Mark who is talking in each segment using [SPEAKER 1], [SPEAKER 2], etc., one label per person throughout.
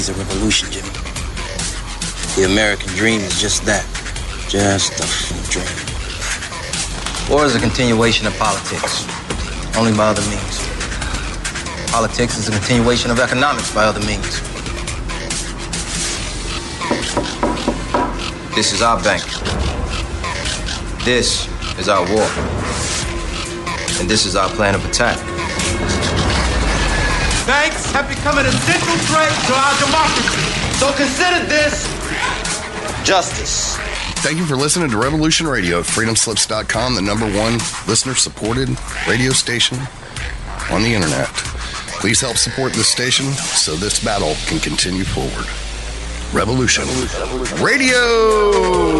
[SPEAKER 1] He's a revolution, Jimmy. The American dream is just that. Just a dream. War is a continuation of politics, only by other means. Politics is a continuation of economics by other means. This is our bank. This is our war. And this is our plan of attack.
[SPEAKER 2] Banks have become an essential threat to our democracy. So consider this justice.
[SPEAKER 3] Thank you for listening to Revolution Radio, at freedomslips.com, the number one listener supported radio station on the internet. Please help support this station so this battle can continue forward. Revolution, Radio!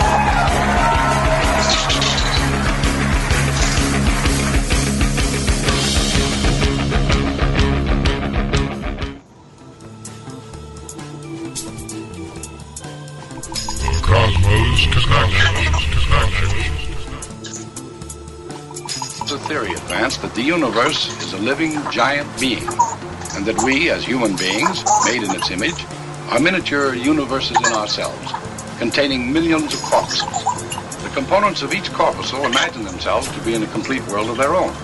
[SPEAKER 4] Cosmos.
[SPEAKER 5] It's a theory advanced that the universe is a living giant being, and that we, as human beings, made in its image, are miniature universes in ourselves, containing millions of corpuscles. The components of each corpuscle imagine themselves to be in a complete world of their own.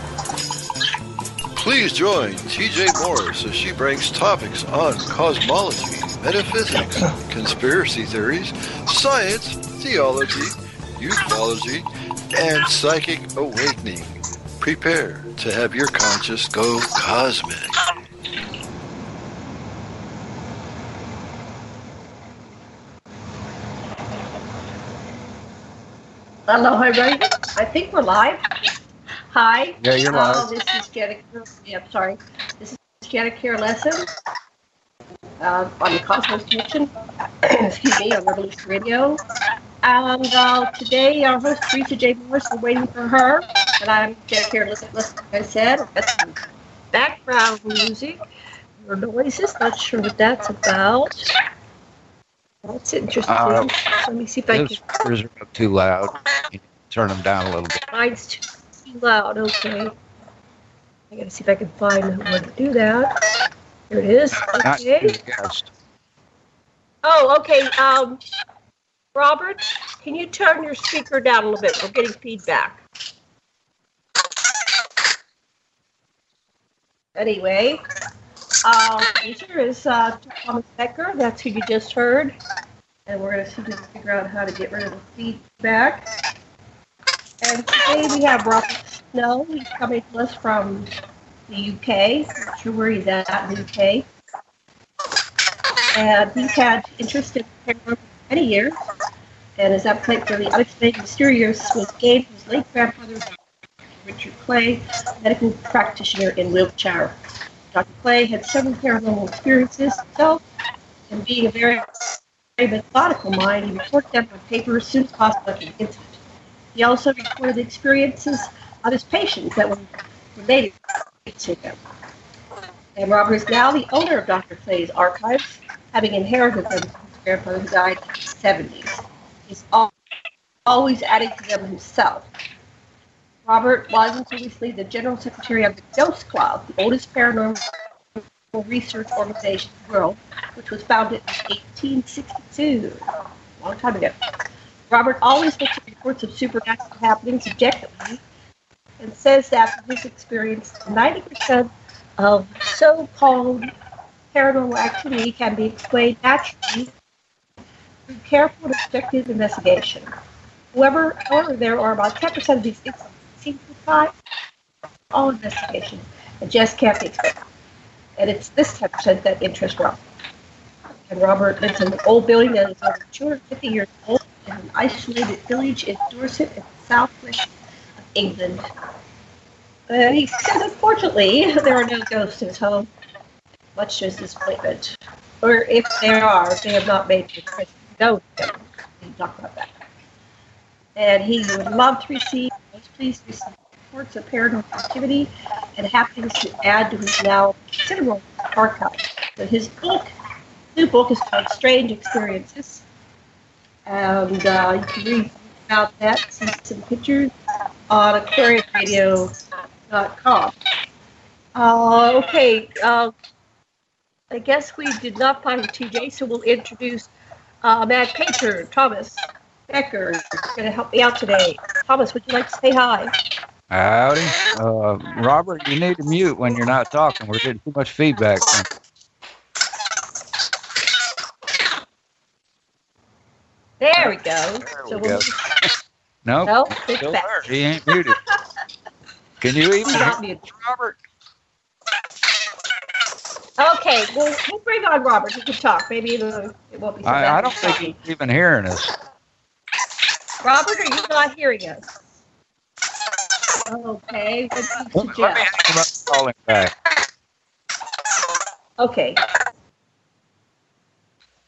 [SPEAKER 6] Please join TJ Morris as she brings topics on cosmology, metaphysics, conspiracy theories, science, theology, ufology, and psychic awakening. Prepare to have your conscious go cosmic.
[SPEAKER 7] Hello, everybody. I think we're live. Hi.
[SPEAKER 8] Yeah, you're live.
[SPEAKER 7] Uh, this is Janet. Yep, sorry. This is Janet Kira Lessin uh, on the Cosmos Connection. Excuse me, on Revolution Radio. And uh, today, our host, Teresa J. Morris, we're waiting for her. And I'm Janet Kira Lessin, like I said. That's some background music or noises. Not sure what that's about. That's interesting.
[SPEAKER 8] Uh,
[SPEAKER 7] Let me see if I can.
[SPEAKER 8] speakers are too loud. Turn them down a little bit.
[SPEAKER 7] Mine's too too loud. Okay. I gotta see if I can find where to do that. Here it is. Okay. Oh, okay. Um, Robert, can you turn your speaker down a little bit? We're getting feedback. Anyway, um, here is uh, Thomas Becker. That's who you just heard. And we're going to see if we can figure out how to get rid of the feedback. And today we have Robert Snow. He's coming to us from the UK. Not sure where he's at in the UK. And he's had interest in paranormal for many years. And his appetite for the unexplained mysterious was gained from his late grandfather, Richard Clay, medical practitioner in Wiltshire. Dr. Clay had several paranormal experiences himself, and being a very, very methodical mind, he recorded them on paper as soon as possible after the. He also recorded the experiences of his patients that were related to him. And Robert is now the owner of Dr. Clay's archives, having inherited them from his grandfather who died in the 70s. He's always adding to them himself. Robert was recently the general secretary of the Ghost Club, the oldest paranormal research organization in the world, which was founded in 1862, a long time ago. Robert always looks at reports of supernatural happenings objectively and says that his experience, 90% of so-called paranormal activity can be explained naturally through careful and objective investigation. However, however, there are about 10% of these things that seem to defy all investigation and just can't be explained. And it's this 10% that interests Robert. And Robert lives in an old building that is over 250 years old in an isolated village in Dorset in the southwest of England. Uh, he says, unfortunately, there are no ghosts in his home, much to his disappointment. Or if there are, they have not made the choice to go with them. Talk about that. And he would love to receive, was pleased to receive reports of paranormal activity and happens to add to his now considerable archive. But his book, new book, is called Strange Experiences. And uh, you can read about that, see some pictures on aquariumradio.com. Uh, okay, uh, I guess we did not find TJ, so we'll introduce uh, Mad Painter, Thomas Becker, going to help me out today. Thomas, would you like to say hi?
[SPEAKER 8] Howdy. Uh, Robert, you need to mute when you're not talking. We're getting too much feedback.
[SPEAKER 7] There we go.
[SPEAKER 8] There
[SPEAKER 7] so
[SPEAKER 8] we
[SPEAKER 7] we'll
[SPEAKER 8] go. Nope.
[SPEAKER 7] Nope, it's
[SPEAKER 8] still there. He ain't muted. Can you even
[SPEAKER 7] He's not
[SPEAKER 8] hear
[SPEAKER 7] muted.
[SPEAKER 8] Robert?
[SPEAKER 7] Okay, well, we'll bring on Robert. He can talk. Maybe it'll, it won't be so bad.
[SPEAKER 8] I, I don't think
[SPEAKER 7] talking.
[SPEAKER 8] he's even hearing us.
[SPEAKER 7] Robert, are you not hearing us? Okay, what do you
[SPEAKER 8] Let me, let me
[SPEAKER 7] suggest?
[SPEAKER 8] him up and call him back.
[SPEAKER 7] Okay,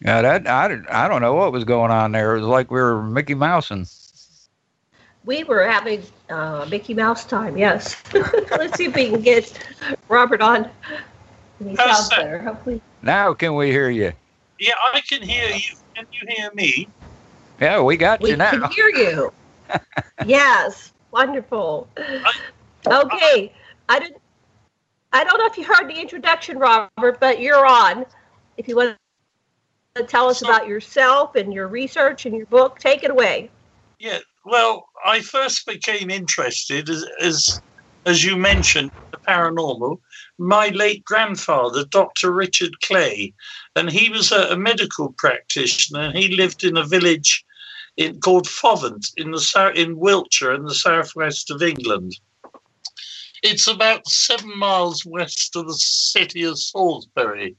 [SPEAKER 8] Yeah, that I, I don't know what was going on there. It was like we were Mickey Mousing.
[SPEAKER 7] we were having uh, Mickey Mouse time, yes. Let's see if we can get Robert on. He
[SPEAKER 9] How's
[SPEAKER 7] sounds
[SPEAKER 9] that?
[SPEAKER 7] better, hopefully.
[SPEAKER 8] Now can we hear you?
[SPEAKER 9] Yeah, I can hear you. Can you hear me?
[SPEAKER 8] Yeah, we got
[SPEAKER 7] We
[SPEAKER 8] you now.
[SPEAKER 7] We can hear you. yes, wonderful. Okay, I didn't. I don't know if you heard the introduction, Robert, but you're on. If you want to tell us about yourself and your research and your book, take it away.
[SPEAKER 9] Yeah. Well, I first became interested as as, as you mentioned the paranormal. My late grandfather, Dr. Richard Clay, and he was a, a medical practitioner. and He lived in a village in, called Fovant in the in Wiltshire in the southwest of England. It's about seven miles west of the city of Salisbury,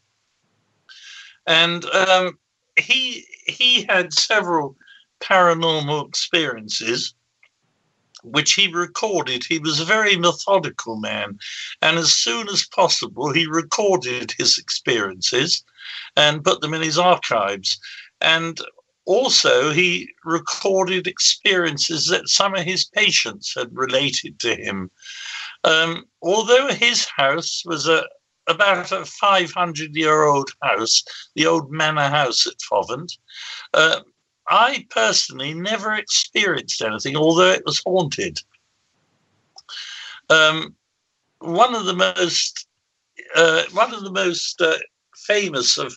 [SPEAKER 9] and um, he he had several paranormal experiences which he recorded. He was a very methodical man, and as soon as possible, he recorded his experiences and put them in his archives. And also, he recorded experiences that some of his patients had related to him. Um, although his house was a about a 500 year old house, the old manor house at Fovant, uh, I personally never experienced anything, although it was haunted. Um, one of the most uh, one of the most uh, famous of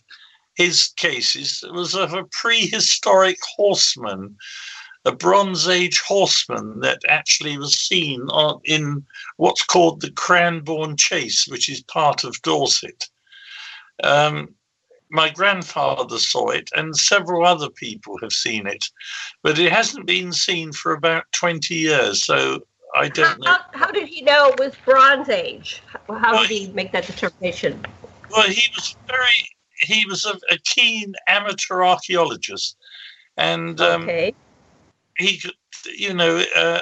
[SPEAKER 9] his cases was of a prehistoric horseman, a Bronze Age horseman that actually was seen on, in what's called the Cranborne Chase, which is part of Dorset. Um, my grandfather saw it, and several other people have seen it, but it hasn't been seen for about 20 years. So I don't know.
[SPEAKER 7] How, how did he know it was Bronze Age? How, how did he make that determination?
[SPEAKER 9] Well, he was very, he was a, a keen amateur archaeologist, and um,
[SPEAKER 7] Okay.
[SPEAKER 9] He you know, uh,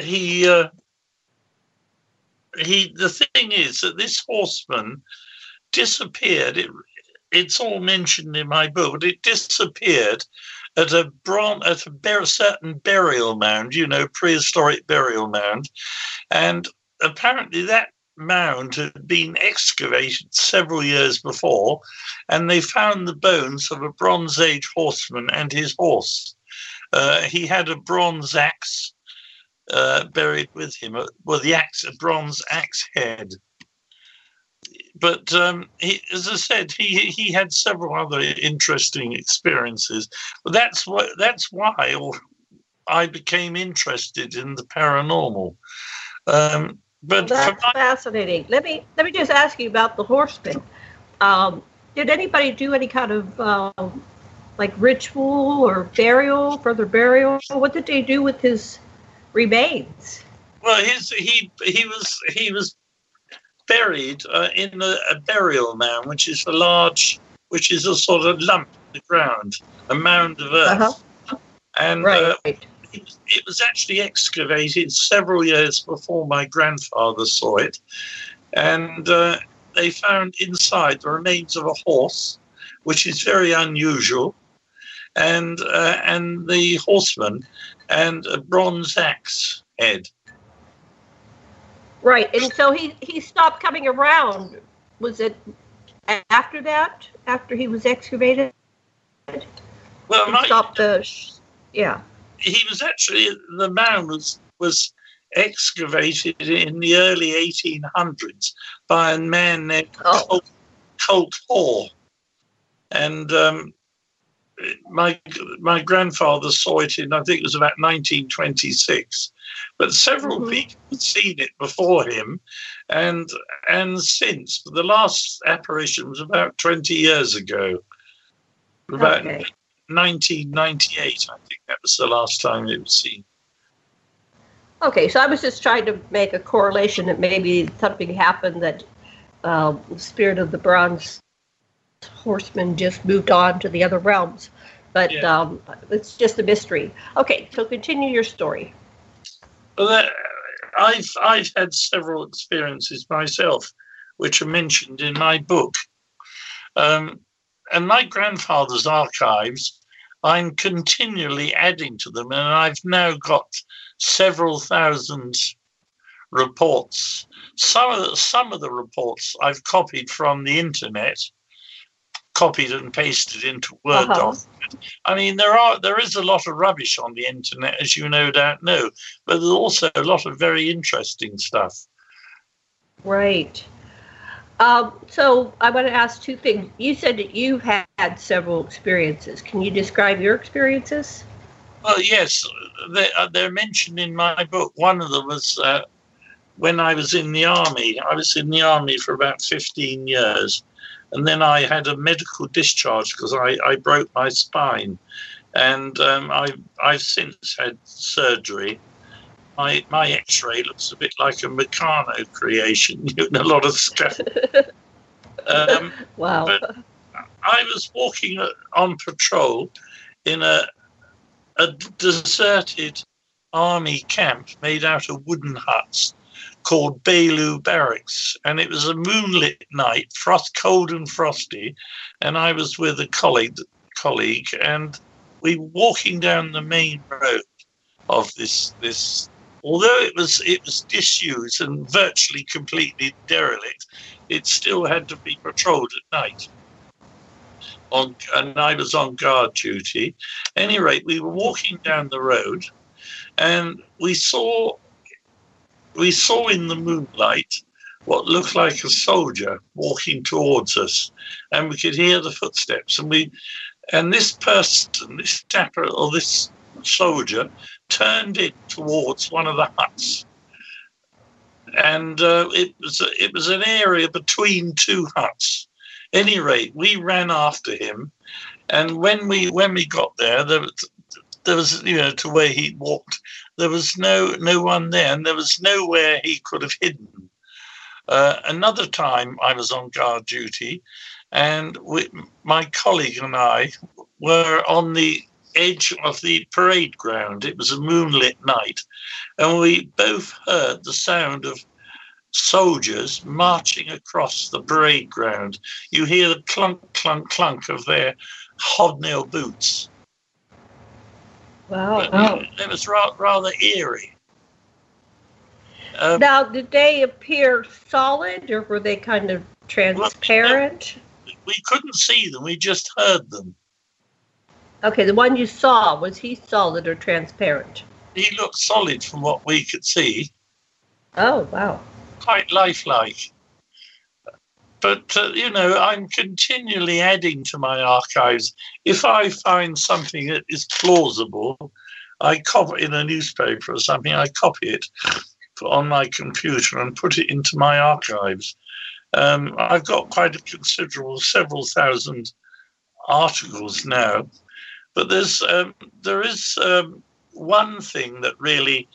[SPEAKER 9] he, uh, he. The thing is that this horseman disappeared. It, it's all mentioned in my book, but it disappeared at a bron at a bur- certain burial mound, you know, prehistoric burial mound, and apparently that mound had been excavated several years before, and they found the bones of a Bronze Age horseman and his horse. Uh, he had a bronze axe uh, buried with him, uh, well, the axe, a bronze axe head. But um, he, as I said, he he had several other interesting experiences. But that's what that's why I became interested in the paranormal. Um, but
[SPEAKER 7] well, that's fascinating. Let me let me just ask you about the horseman. Um, did anybody do any kind of um, like ritual or burial, further burial? What did they do with his remains?
[SPEAKER 9] Well, his he he was he was buried uh, in a, a, burial mound, which is a large, which is a sort of lump in the ground, a mound of earth, uh-huh. and right. uh, it, it was actually excavated several years before my grandfather saw it, and uh, they found inside the remains of a horse, which is very unusual, and uh, and the horseman, and a bronze axe head.
[SPEAKER 7] Right, and so he he stopped coming around. Was it after that? After he was excavated?
[SPEAKER 9] Well,
[SPEAKER 7] my, stopped the. Yeah.
[SPEAKER 9] He was actually the mound was was excavated in the early 1800s by a man named oh. Colt, Colt Hoare. And um, my my grandfather saw it in I think it was about 1926, but several mm-hmm. people had seen it before him, and and since the last apparition was about 20 years ago, about okay. 1998. I think that was the last time it was seen.
[SPEAKER 7] Okay, so I was just trying to make a correlation that maybe something happened that uh, the spirit of the bronze horsemen just moved on to the other realms. But yeah. um, it's just a mystery. Okay, so continue your story.
[SPEAKER 9] Well, uh, I've I've had several experiences myself, which are mentioned in my book. Um, and my grandfather's archives, I'm continually adding to them, and I've now got several thousand reports. Some of the, some of the reports I've copied from the internet, copied and pasted into Word uh-huh. I mean, there are there is a lot of rubbish on the internet, as you no doubt know, but there's also a lot of very interesting stuff.
[SPEAKER 7] Right. Um, so I want to ask two things. You said that you've had several experiences. Can you describe your experiences?
[SPEAKER 9] Well, yes, they, uh, they're mentioned in my book. One of them was uh, when I was in the army. I was in the army for about 15 years. And then I had a medical discharge because I, I broke my spine. And um, I, I've since had surgery my my X-ray looks a bit like a Meccano creation, a lot of stuff.
[SPEAKER 7] Um, wow! But
[SPEAKER 9] I was walking on patrol in a a deserted army camp made out of wooden huts called Baillieu Barracks, and it was a moonlit night, frost cold and frosty, and I was with a colleague colleague, and we were walking down the main road of this this although it was it was disused and virtually completely derelict, it still had to be patrolled at night. On, and I was on guard duty. At any rate, we were walking down the road, and we saw we saw in the moonlight what looked like a soldier walking towards us, and we could hear the footsteps. And we and this person, this dapper or this soldier, turned it towards one of the huts. And uh, it was it was an area between two huts. Any rate, we ran after him, and when we when we got there, there was, there was you know to where he walked, there was no no one there, and there was nowhere he could have hidden. Uh, another time, I was on guard duty, and we, my colleague and I were on the edge of the parade ground. It was a moonlit night, and we both heard the sound of soldiers marching across the parade ground. You hear the clunk, clunk, clunk of their hobnail boots.
[SPEAKER 7] Wow. Oh.
[SPEAKER 9] It was rather eerie.
[SPEAKER 7] Um, now, did they appear solid or were they kind of transparent?
[SPEAKER 9] We couldn't see them, we just heard them.
[SPEAKER 7] Okay, the one you saw, was he solid or transparent?
[SPEAKER 9] He looked solid from what we could see.
[SPEAKER 7] Oh, wow.
[SPEAKER 9] Quite lifelike. But, uh, you know, I'm continually adding to my archives. If I find something that is plausible, I copy in a newspaper or something, I copy it. on my computer and put it into my archives. Um, I've got quite a considerable, several thousand articles now, but there's um, there is um, one thing that really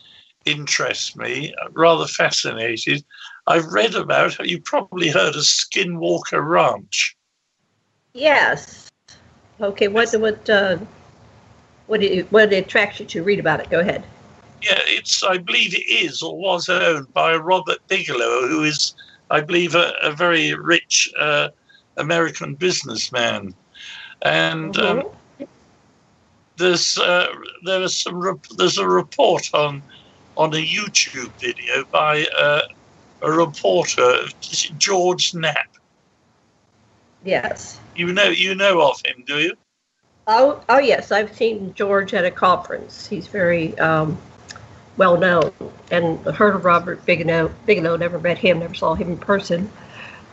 [SPEAKER 9] interests me, rather fascinated. I've read about. It. You probably heard of Skinwalker Ranch.
[SPEAKER 7] Yes. Okay. What what uh, what it, what attracts you to read about it? Go ahead.
[SPEAKER 9] Yeah, it's. I believe it is or was owned by Robert Bigelow, who is, I believe, a, a very rich uh, American businessman, and. Um, there's uh, there is some rep- there's a report on on a YouTube video by uh, a reporter George Knapp.
[SPEAKER 7] Yes.
[SPEAKER 9] You know you know of him, do you?
[SPEAKER 7] Oh oh yes, I've seen George at a conference. He's very um, well known, and heard of Robert Bigelow. Bigelow never met him, never saw him in person,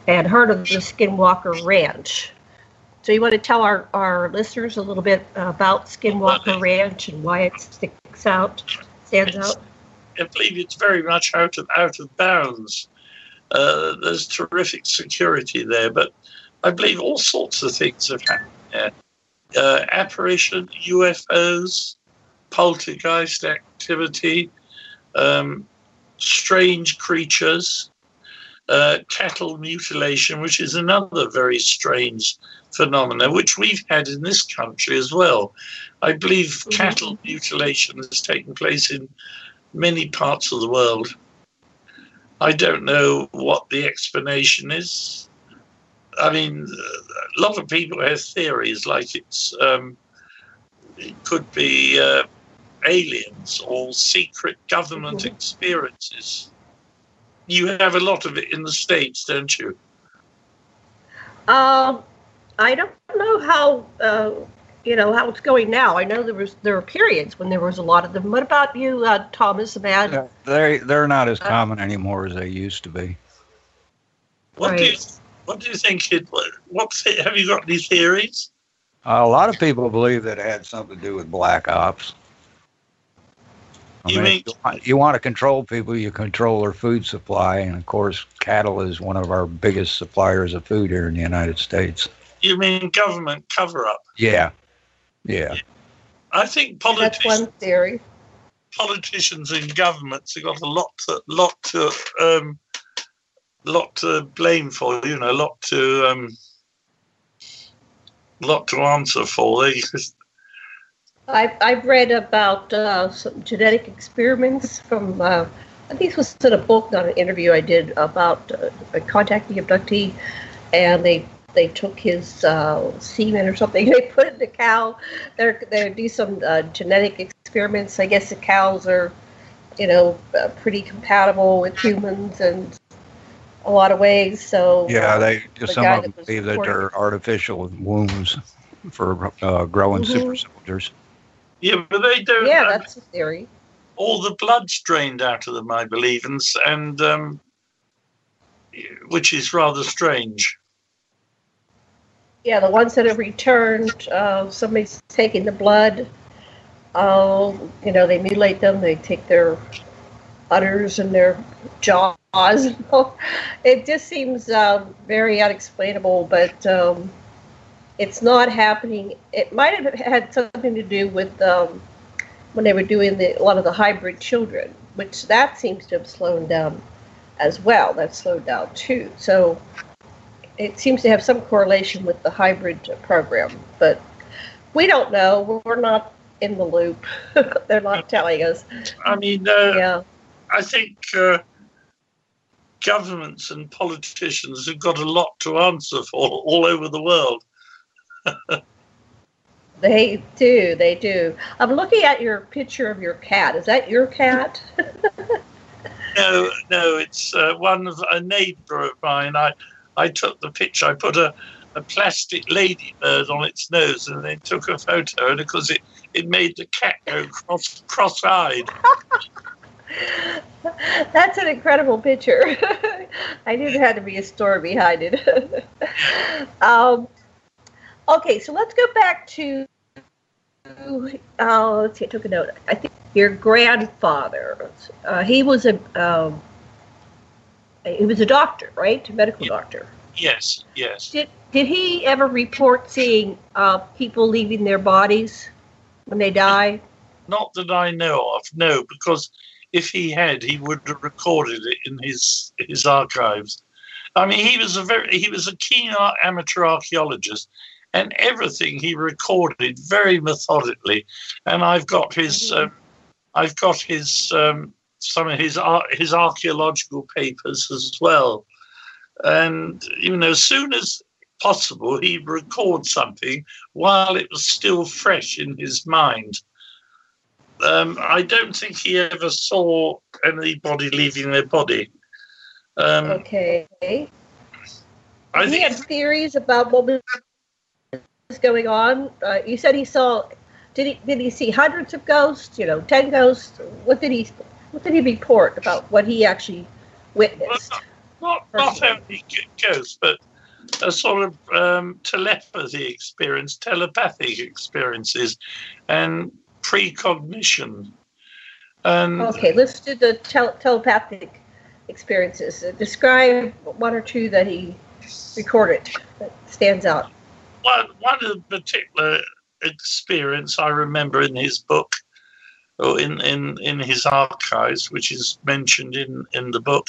[SPEAKER 7] and heard of the Skinwalker Ranch. So you want to tell our, our listeners a little bit about Skinwalker Ranch and why it sticks out, stands out?
[SPEAKER 9] I believe it's very much out of out of bounds. Uh, there's terrific security there, but I believe all sorts of things have happened there. Uh, apparition, UFOs, poltergeist activity, um, strange creatures, uh, cattle mutilation, which is another very strange phenomena, which we've had in this country as well. I believe cattle mutilation has taken place in many parts of the world. I don't know what the explanation is. I mean, a lot of people have theories like it's um, it could be uh, aliens or secret government experiences. You have a lot of it in the states, don't you?
[SPEAKER 7] Um, I don't know how uh, you know how it's going now. I know there was there were periods when there was a lot of them. What about you, uh, Thomas? About
[SPEAKER 8] Yeah, they they're not as common anymore as they used to be.
[SPEAKER 9] What do you What do you think? It what, what have you got any theories?
[SPEAKER 8] Uh, a lot of people believe that it had something to do with black ops. I
[SPEAKER 9] You
[SPEAKER 8] mean,
[SPEAKER 9] mean-
[SPEAKER 8] you, want, you want to control people, you control their food supply, and of course, cattle is one of our biggest suppliers of food here in the United States.
[SPEAKER 9] You mean government cover up?
[SPEAKER 8] Yeah, yeah.
[SPEAKER 9] I think
[SPEAKER 7] that's
[SPEAKER 9] politicians.
[SPEAKER 7] one theory.
[SPEAKER 9] politicians and governments have got a lot to lot to um, lot to blame for. You know, a lot to um, lot to answer for. They
[SPEAKER 7] I've, I've read about uh, some genetic experiments from, uh, I think this was in a book, not an interview I did about uh, a contacting abductee, and they they took his uh, semen or something. They put it in the cow. They're they do some uh, genetic experiments. I guess the cows are, you know, uh, pretty compatible with humans in a lot of ways. So
[SPEAKER 8] Yeah, they
[SPEAKER 7] the
[SPEAKER 8] some of them
[SPEAKER 7] that
[SPEAKER 8] believe that they're artificial wombs for uh, growing
[SPEAKER 7] Mhm.
[SPEAKER 8] super soldiers.
[SPEAKER 9] yeah, but they don't.
[SPEAKER 7] Yeah,
[SPEAKER 9] uh,
[SPEAKER 7] that's a theory.
[SPEAKER 9] all the blood's drained out of them, I believe, and and um, which is rather strange.
[SPEAKER 7] Yeah, the ones that have returned, uh, somebody's taking the blood. Uh, you know, they mutilate them. They take their udders and their jaws. it just seems um, very unexplainable, but um, it's not happening. It might have had something to do with um, when they were doing the, a lot of the hybrid children, which that seems to have slowed down as well. That slowed down too. So it seems to have some correlation with the hybrid program, but we don't know. We're not in the loop. They're not telling us.
[SPEAKER 9] I mean, uh,
[SPEAKER 7] Yeah.
[SPEAKER 9] I think uh, governments and politicians have got a lot to answer for all over the world.
[SPEAKER 7] They do. They do. I'm looking at your picture of your cat. Is that your cat?
[SPEAKER 9] No, no, it's uh, one of a neighbour of mine. I, I took the picture. I put a, a plastic ladybird on its nose and then took a photo. And because it, it made the cat go cross cross-eyed.
[SPEAKER 7] That's an incredible picture. I knew there had to be a story behind it. um, okay, so let's go back to uh, let's see, I took a note. I think your grandfather, uh, he was a um, he was a doctor, right? A medical doctor.
[SPEAKER 9] Yes, yes.
[SPEAKER 7] Did did he ever report seeing uh, people leaving their bodies when they die?
[SPEAKER 9] Not that I know of, no, because if he had, he would have recorded it in his his archives. I mean, he was a very he was a keen ar- amateur archaeologist, and everything he recorded very methodically. And I've got his um, I've got his um, some of his ar- his archaeological papers as well. And you know, as soon as possible, he'd record something while it was still fresh in his mind. Um, I don't think he ever saw anybody leaving their body. Um,
[SPEAKER 7] Okay.
[SPEAKER 9] I
[SPEAKER 7] he
[SPEAKER 9] think
[SPEAKER 7] had theories about what was going on. Uh, you said he saw. Did he did he see hundreds of ghosts? You know, ten ghosts. What did he What did he report about what he actually witnessed?
[SPEAKER 9] not not only ghosts, but a sort of um, telepathy experience, telepathic experiences, and precognition. And
[SPEAKER 7] Okay, let's do the tel- telepathic experiences. Uh, describe one or two that he recorded that stands out.
[SPEAKER 9] one one of the particular experience I remember in his book or in, in, in his archives, which is mentioned in, in the book,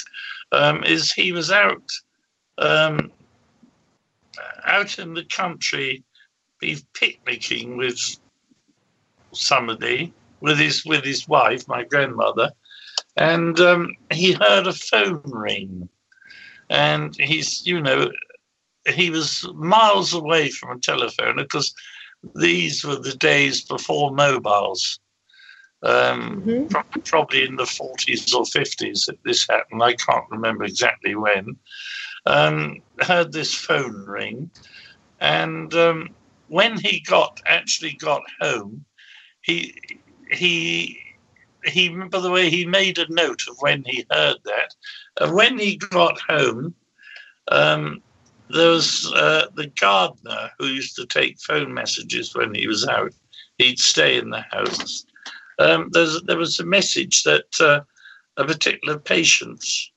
[SPEAKER 9] um, is he was out um, out in the country, be picnicking with somebody, with his with his wife, my grandmother, and um, he heard a phone ring, and he's you know he was miles away from a telephone because these were the days before mobiles. Um, pro- probably in the 40s or 50s that this happened. I can't remember exactly when. Um, heard this phone ring, and um, when he got actually got home, he he he. By the way, he made a note of when he heard that. Uh, when he got home, um, there was uh, the gardener who used to take phone messages when he was out. He'd stay in the house. Um, there's, there was a message that uh, a particular patient's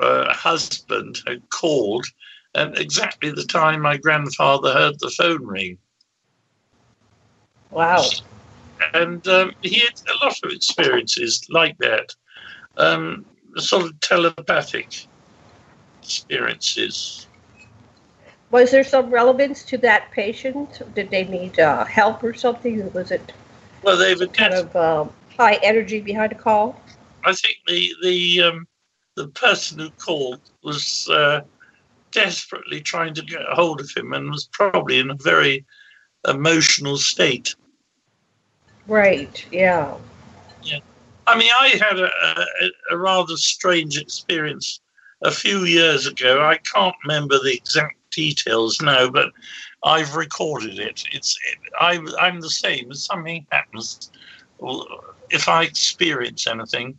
[SPEAKER 9] uh, husband had called at exactly the time my grandfather heard the phone ring.
[SPEAKER 7] Wow.
[SPEAKER 9] And um, he had a lot of experiences like that, um, sort of telepathic experiences.
[SPEAKER 7] Was there some relevance to that patient? Did they need uh, help or something? Or was it
[SPEAKER 9] Well, they've
[SPEAKER 7] kind of um, high energy behind a call?
[SPEAKER 9] I think the the um, the person who called was uh, desperately trying to get a hold of him and was probably in a very emotional state.
[SPEAKER 7] Right. Yeah.
[SPEAKER 9] Yeah. I mean, I had a, a, a rather strange experience a few years ago. I can't remember the exact details now, but I've recorded it. It's I, I'm the same. If something happens, if I experience anything,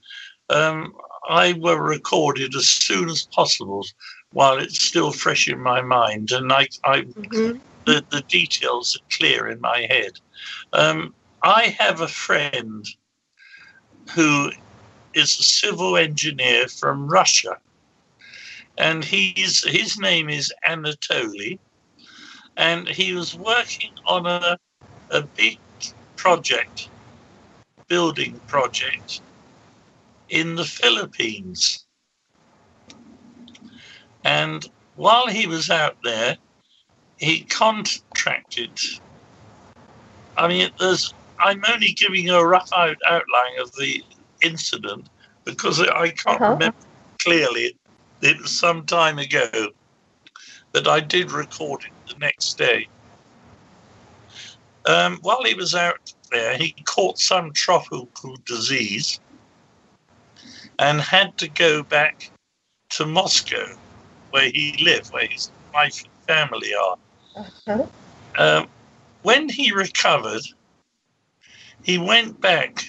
[SPEAKER 9] um, I will record it as soon as possible while it's still fresh in my mind, and I, I the, the details are clear in my head. Um, I have a friend who is a civil engineer from Russia, and he's his name is Anatoly, and he was working on a a big project, building project in the Philippines. And while he was out there, he contracted. I mean, there's. I'm only giving you a rough out, outline of the incident because I can't
[SPEAKER 7] Uh-huh.
[SPEAKER 9] remember clearly. It was some time ago, but I did record it the next day. Um, while he was out there, he caught some tropical disease and had to go back to Moscow, where he lived, where his wife and family are.
[SPEAKER 7] Uh-huh.
[SPEAKER 9] Um, when he recovered, he went back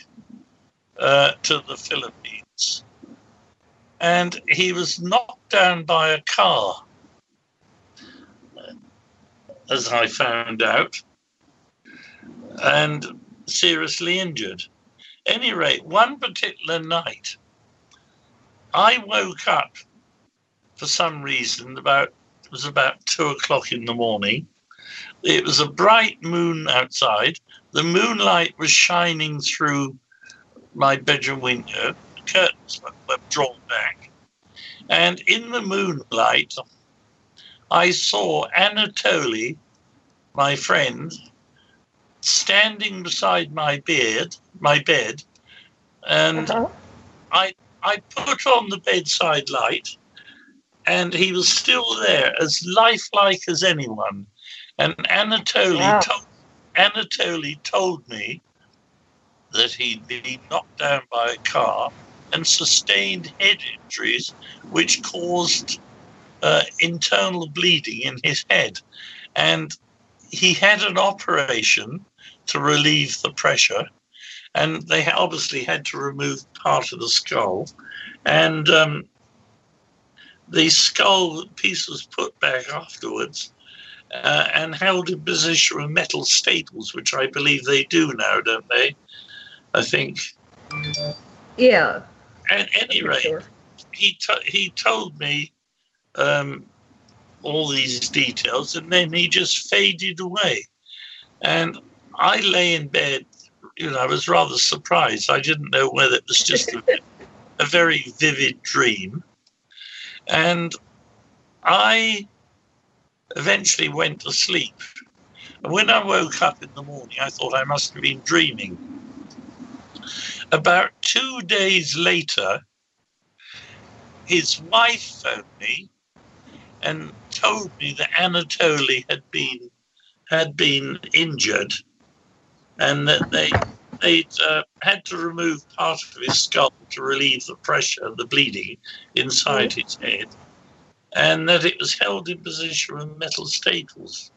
[SPEAKER 9] uh, to the Philippines and he was knocked down by a car, as I found out. and seriously injured. Any rate, one particular night, I woke up for some reason about it was about two o'clock in the morning. It was a bright moon outside. The moonlight was shining through my bedroom window. The curtains were, were drawn back. And in the moonlight, I saw Anatoly, my friend, standing beside my bed, my bed, and
[SPEAKER 7] Uh-huh.
[SPEAKER 9] I I put on the bedside light, and he was still there, as lifelike as anyone. And Anatoly
[SPEAKER 7] Wow.
[SPEAKER 9] told Anatoly told me that he'd been knocked down by a car and sustained head injuries, which caused uh, internal bleeding in his head, and he had an operation to relieve the pressure, and they obviously had to remove part of the skull, and um, the skull piece was put back afterwards. Uh, and held in position with metal staples, which I believe they do now, don't they? I think.
[SPEAKER 7] Yeah.
[SPEAKER 9] At any rate,
[SPEAKER 7] Sure.
[SPEAKER 9] he to- he told me um, all these details, and then he just faded away. And I lay in bed. You know, I was rather surprised. I didn't know whether it was just a, a very vivid dream. And I eventually went to sleep. And when I woke up in the morning, I thought I must have been dreaming. About two days later, his wife phoned me and told me that Anatoly had been had been injured, and that they they uh, had to remove part of his skull to relieve the pressure, the bleeding inside his head, and that it was held in position with metal staples,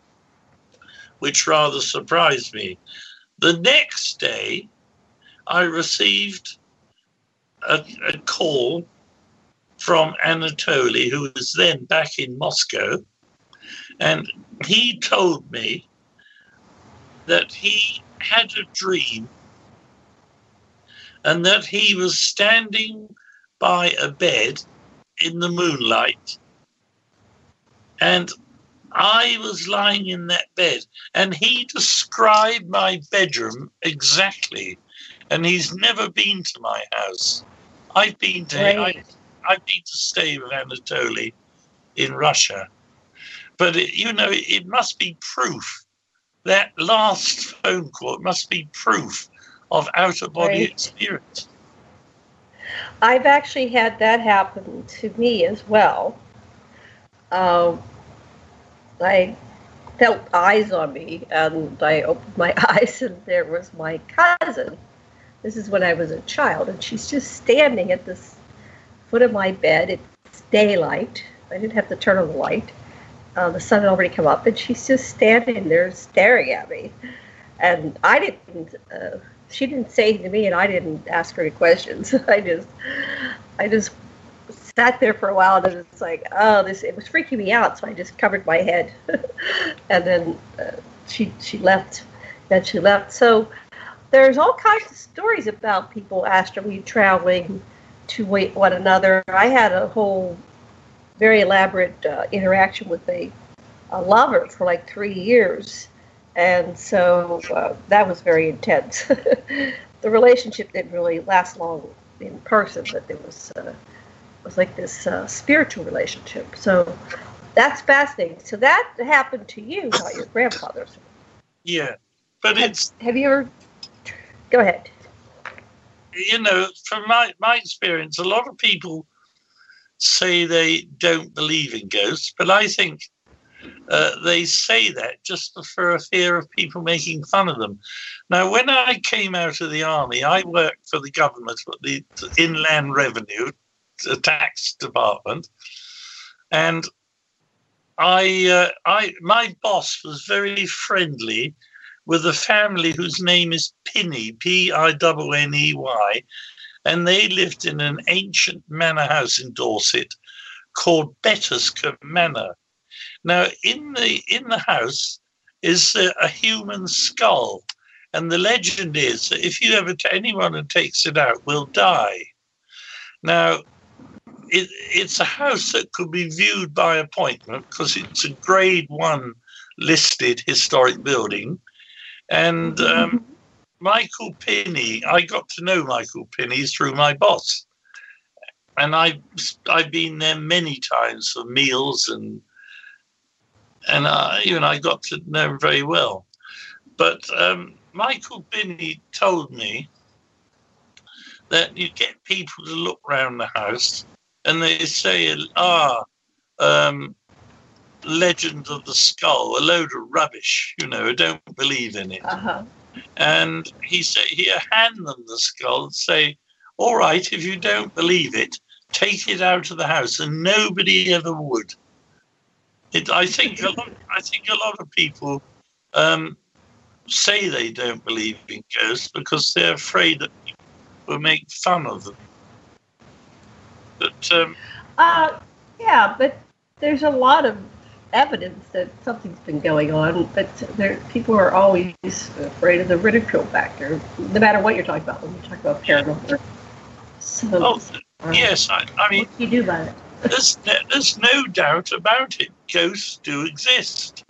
[SPEAKER 9] which rather surprised me. The next day, I received a, a call from Anatoly, who was then back in Moscow, and he told me that he had a dream and that he was standing by a bed in the moonlight and I was lying in that bed and he described my bedroom exactly and he's never been to my house. I've been to. I, I've to stay with Anatoly in Russia. But it, you know, it, it must be proof. That last phone call it must be proof of out of body
[SPEAKER 7] Right.
[SPEAKER 9] experience.
[SPEAKER 7] I've actually had that happen to me as well. Um, I felt eyes on me, and I opened my eyes, and there was my cousin. This is when I was a child, and she's just standing at this foot of my bed. It's daylight. I didn't have to turn on the light. Uh, the sun had already come up, and she's just standing there staring at me. And I didn't. Uh, she didn't say anything to me, and I didn't ask her any questions. I just, I just sat there for a while, and it's like, oh, this. It was freaking me out, so I just covered my head, and then uh, she she left. Then she left. So there's all kinds of stories about people astrally traveling to one another. I had a whole very elaborate uh, interaction with a, a lover for like three years. And so uh, that was very intense. the relationship didn't really last long in person, but it was uh, was like this uh, spiritual relationship. So that's fascinating. So that happened to you, not your grandfather's.
[SPEAKER 9] Yeah. But it's
[SPEAKER 7] Have you ever? Go ahead.
[SPEAKER 9] You know, from my, my experience, a lot of people say they don't believe in ghosts, but I think uh, they say that just for a fear of people making fun of them. Now, when I came out of the army, I worked for the government, the Inland Revenue, the tax department, and I, uh, I, my boss was very friendly with a family whose name is Pinney, P I N N E Y, and they lived in an ancient manor house in Dorset called Bettiscombe Manor. Now, in the in the house is a, a human skull, And the legend is that if you ever t- anyone who takes it out will die. Now, it, it's a house that could be viewed by appointment because it's a grade one listed historic building. And um, Michael Pinney, I got to know Michael Pinney through my boss. And I've, I've been there many times for meals and and uh, even I got to know him very well. But um, Michael Pinney told me that you get people to look around the house and they say, ah, um, legend of the skull, a load of rubbish, you know, I don't believe in it.
[SPEAKER 7] Uh-huh.
[SPEAKER 9] And he said, he'll hand them the skull and say, all right, if you don't believe it, take it out of the house. And nobody ever would. It, I think a lot. I think a lot of people um, say they don't believe in ghosts because they're afraid that people will make fun of them. But um,
[SPEAKER 7] Uh, yeah, but there's a lot of evidence that something's been going on, but there, people are always afraid of the ridicule factor, no matter what you're talking about. When you talk about paranormal, so
[SPEAKER 9] oh, yes, I, I mean,
[SPEAKER 7] what do you do about it?
[SPEAKER 9] there's no, there's no doubt about it. Ghosts do exist,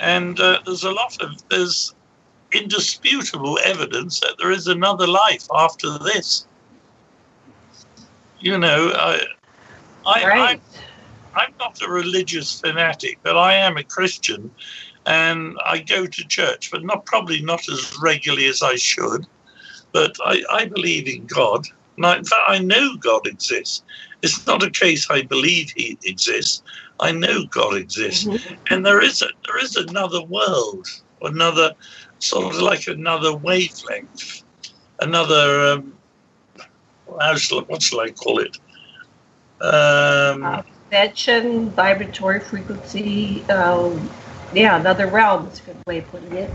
[SPEAKER 9] and uh, there's a lot of there's indisputable evidence that there is another life after this. You know, I, I,
[SPEAKER 7] Right.
[SPEAKER 9] I'm, I'm not a religious fanatic, but I am a Christian, and I go to church, but not probably not as regularly as I should. But I, I believe in God. And I, in fact, I know God exists. It's not a case I believe He exists. I know God exists, and there is a, there is another world, another sort of like another wavelength, another um, how shall, what shall I call it? Um,
[SPEAKER 7] Dimension, vibratory frequency. Um, yeah, another realm is a good way of putting it.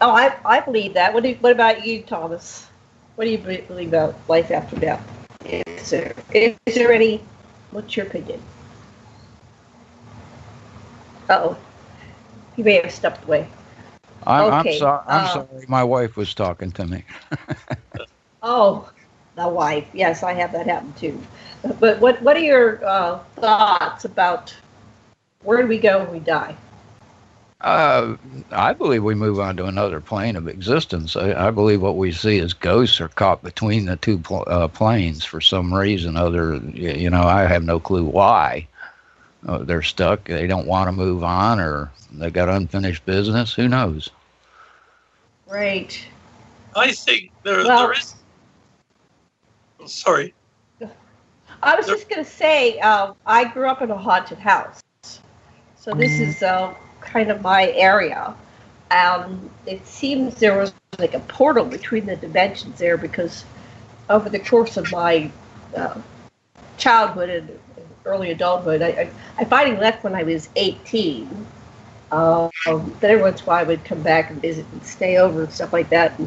[SPEAKER 7] Oh, I, I believe that. What, do, what about you, Thomas? What do you believe about life after death? Is there, is there any? What's your opinion? Uh oh, he may have stepped away.
[SPEAKER 8] I'm, I'm,
[SPEAKER 7] Okay,
[SPEAKER 8] sorry. I'm
[SPEAKER 7] uh,
[SPEAKER 8] sorry. My wife was talking to me.
[SPEAKER 7] Oh, the wife. Yes, I have that happen too. But what what are your uh, thoughts about where do we go when we die?
[SPEAKER 8] Uh, I believe we move on to another plane of existence. I, I believe what we see as ghosts are caught between the two pl- uh, planes for some reason. Other, you know, I have no clue why. Uh, they're stuck. They don't want to move on, or they got unfinished business. Who knows?
[SPEAKER 7] Right.
[SPEAKER 9] I think there,
[SPEAKER 7] Well-
[SPEAKER 9] there is. Sorry.
[SPEAKER 7] I was just going to say, uh, I grew up in a haunted house. So this is uh, kind of my area. Um, it seems there was like a portal between the dimensions there because over the course of my uh, childhood and early adulthood, I, I, I finally left when I was 18. Um, but every once in a while I would come back and visit and stay over and stuff like that.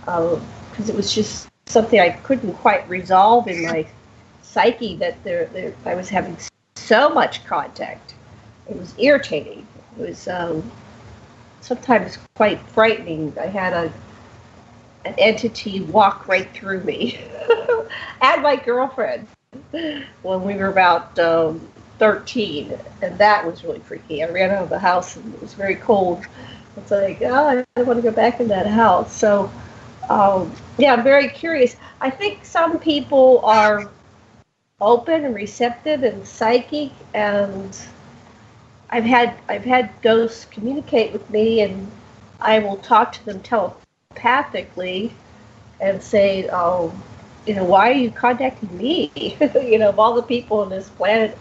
[SPEAKER 7] Because it was just something I couldn't quite resolve in my psyche that there, there I was having so much contact. It was irritating. It was um, sometimes quite frightening. I had a an entity walk right through me, and my girlfriend when we were about um, 13, and that was really freaky. I ran out of the house and it was very cold. It's like, oh, I don't want to go back in that house. So, um, yeah, I'm very curious. I think some people are open and receptive and psychic, and I've had I've had ghosts communicate with me, and I will talk to them telepathically and say, "Oh, you know, why are you contacting me? you know, of all the people on this planet,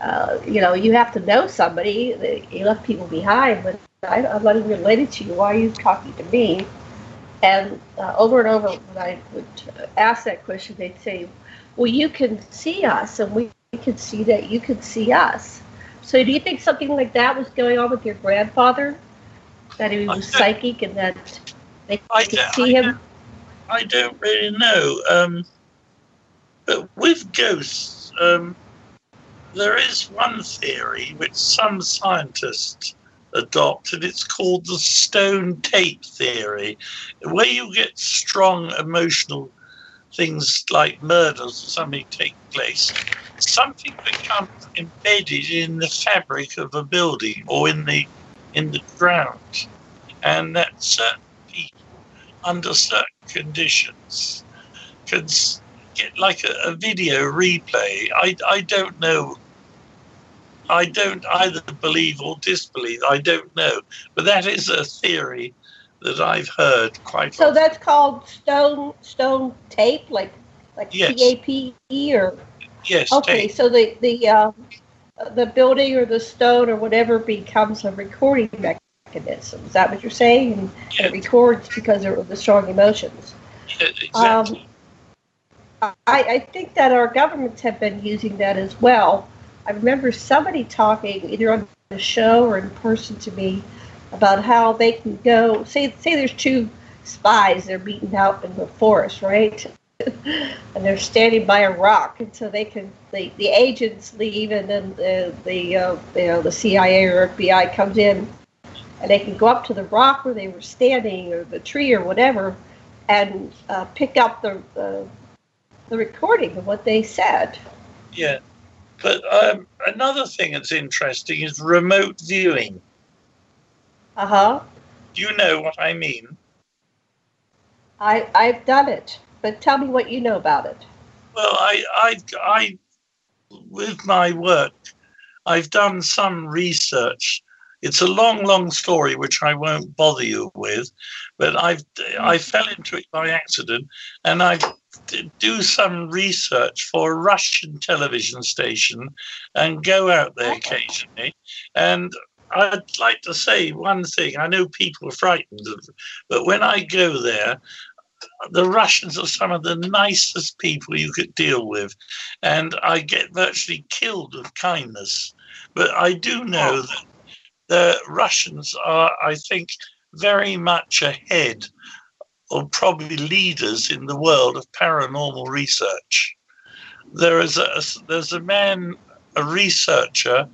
[SPEAKER 7] uh, you know, you have to know somebody. You left people behind, but I, I'm not even related to you. Why are you talking to me?" And uh, over and over, when I would ask that question, they'd say, "Well, you can see us, and we can see that you can see us." So, do you think something like that was going on with your grandfather? That he was psychic and that they could see him?
[SPEAKER 9] I don't really know. Um, but with ghosts, um, there is one theory which some scientists adopt, and it's called the stone tape theory, where you get strong emotional things like murders or something take place, something becomes embedded in the fabric of a building or in the in the ground, and that certain people, under certain conditions, can get like a, a video replay. I I don't know I don't either believe or disbelieve. I don't know, but that is a theory that I've heard quite.
[SPEAKER 7] So often. that's called stone stone tape, like like
[SPEAKER 9] Yes.
[SPEAKER 7] T A P E or
[SPEAKER 9] yes.
[SPEAKER 7] okay.
[SPEAKER 9] tape.
[SPEAKER 7] So the the uh, the building or the stone or whatever becomes a recording mechanism. Is that what you're saying? And, and it records because of the strong emotions.
[SPEAKER 9] Yeah, exactly.
[SPEAKER 7] Um, I, I think that our governments have been using that as well. I remember somebody talking either on the show or in person to me about how they can go. Say, say there's two spies. They're beaten out in the forest, right? and they're standing by a rock, and so they can. The, the agents leave, and then the the uh, you know the CIA or FBI comes in, and they can go up to the rock where they were standing, or the tree, or whatever, and uh, pick up the, the the recording of what they said.
[SPEAKER 9] Yeah. But um, another thing that's interesting is remote viewing.
[SPEAKER 7] Uh huh.
[SPEAKER 9] Do you know what I mean?
[SPEAKER 7] I I've done it, but tell me what you know about it.
[SPEAKER 9] Well, I, I, I, with my work, I've done some research. It's a long, long story which I won't bother you with, but I've I fell into it by accident, and I do some research for a Russian television station, and go out there occasionally. And I'd like to say one thing. I know people are frightened, but when I go there, the Russians are some of the nicest people you could deal with, and I get virtually killed with kindness. But I do know oh. that the Russians are, I think, very much ahead or probably leaders in the world of paranormal research. There is a there's a man, a researcher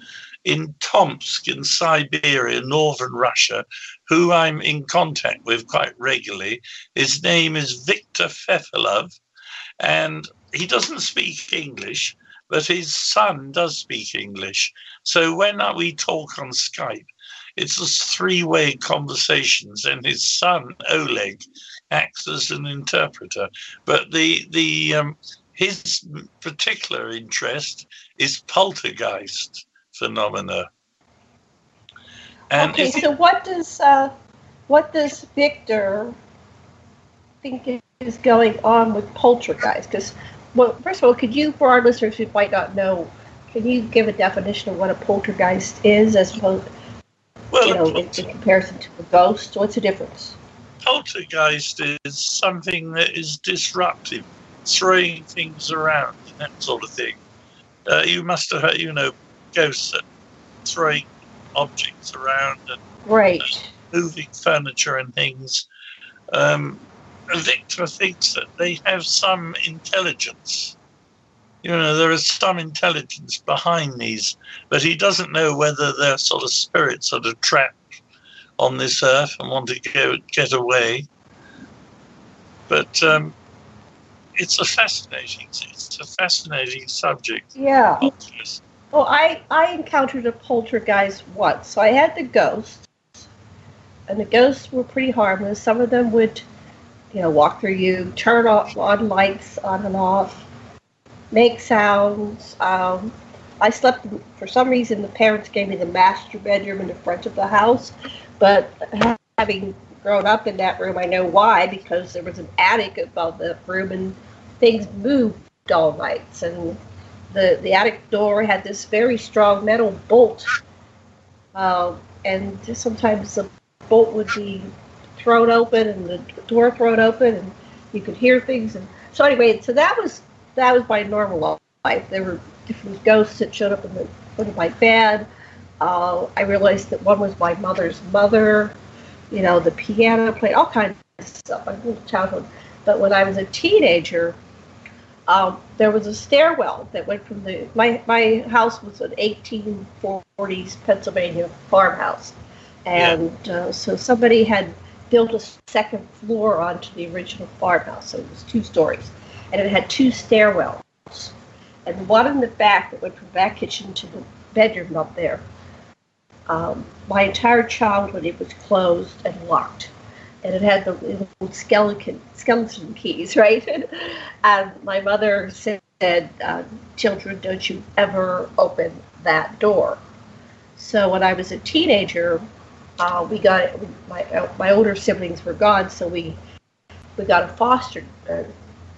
[SPEAKER 9] in Tomsk in Siberia, northern Russia, who I'm in contact with quite regularly. His name is Viktor Fefelov, and he doesn't speak English, but his son does speak English. So when we talk on Skype, it's a three-way conversations, and his son Oleg acts as an interpreter. But the the um, his particular interest is poltergeist phenomena. And
[SPEAKER 7] okay, so what does uh, what does Victor think is going on with poltergeist? Because, well, first of all, could you, for our listeners who might not know, can you give a definition of what a poltergeist is, as opposed,
[SPEAKER 9] Well,
[SPEAKER 7] you know, in, in comparison to a ghost? What's the difference?
[SPEAKER 9] poltergeist is something that is disruptive, throwing things around, that sort of thing. Uh, you must have heard, you know, ghosts that throwing objects around and
[SPEAKER 7] Right.
[SPEAKER 9] moving furniture and things. Um, Victor thinks that they have some intelligence. You know, there is some intelligence behind these, but he doesn't know whether they're sort of spirits that are trapped on this earth and want to go, get away. But um, it's a fascinating, it's a fascinating subject.
[SPEAKER 7] Yeah. Well, I, I encountered a poltergeist once. So I had the ghosts, and the ghosts were pretty harmless. Some of them would, you know, walk through you, turn off on lights on and off, make sounds. Um, I slept, for some reason, the parents gave me the master bedroom in the front of the house, but having grown up in that room, I know why, because there was an attic above the room and things moved all nights. And the, the attic door had this very strong metal bolt, uh, and sometimes the bolt would be thrown open and the door thrown open, and you could hear things. And so anyway, so that was that was my normal life. There were different ghosts that showed up in the foot of my bed. Uh, I realized that one was my mother's mother. You know, the piano played all kinds of stuff. My little childhood. But when I was a teenager, um, there was a stairwell that went from the my my house was an 1840s Pennsylvania farmhouse. and uh, so somebody had built a second floor onto the original farmhouse. So it was two stories, and it had two stairwells, and one in the back that went from back kitchen to the bedroom up there. Um, my entire childhood, it was closed and locked, and it had the little skeleton skeleton keys, right? and my mother said, uh, "Children, don't you ever open that door." So when I was a teenager, uh, we got my uh, my older siblings were gone, so we we got a foster uh,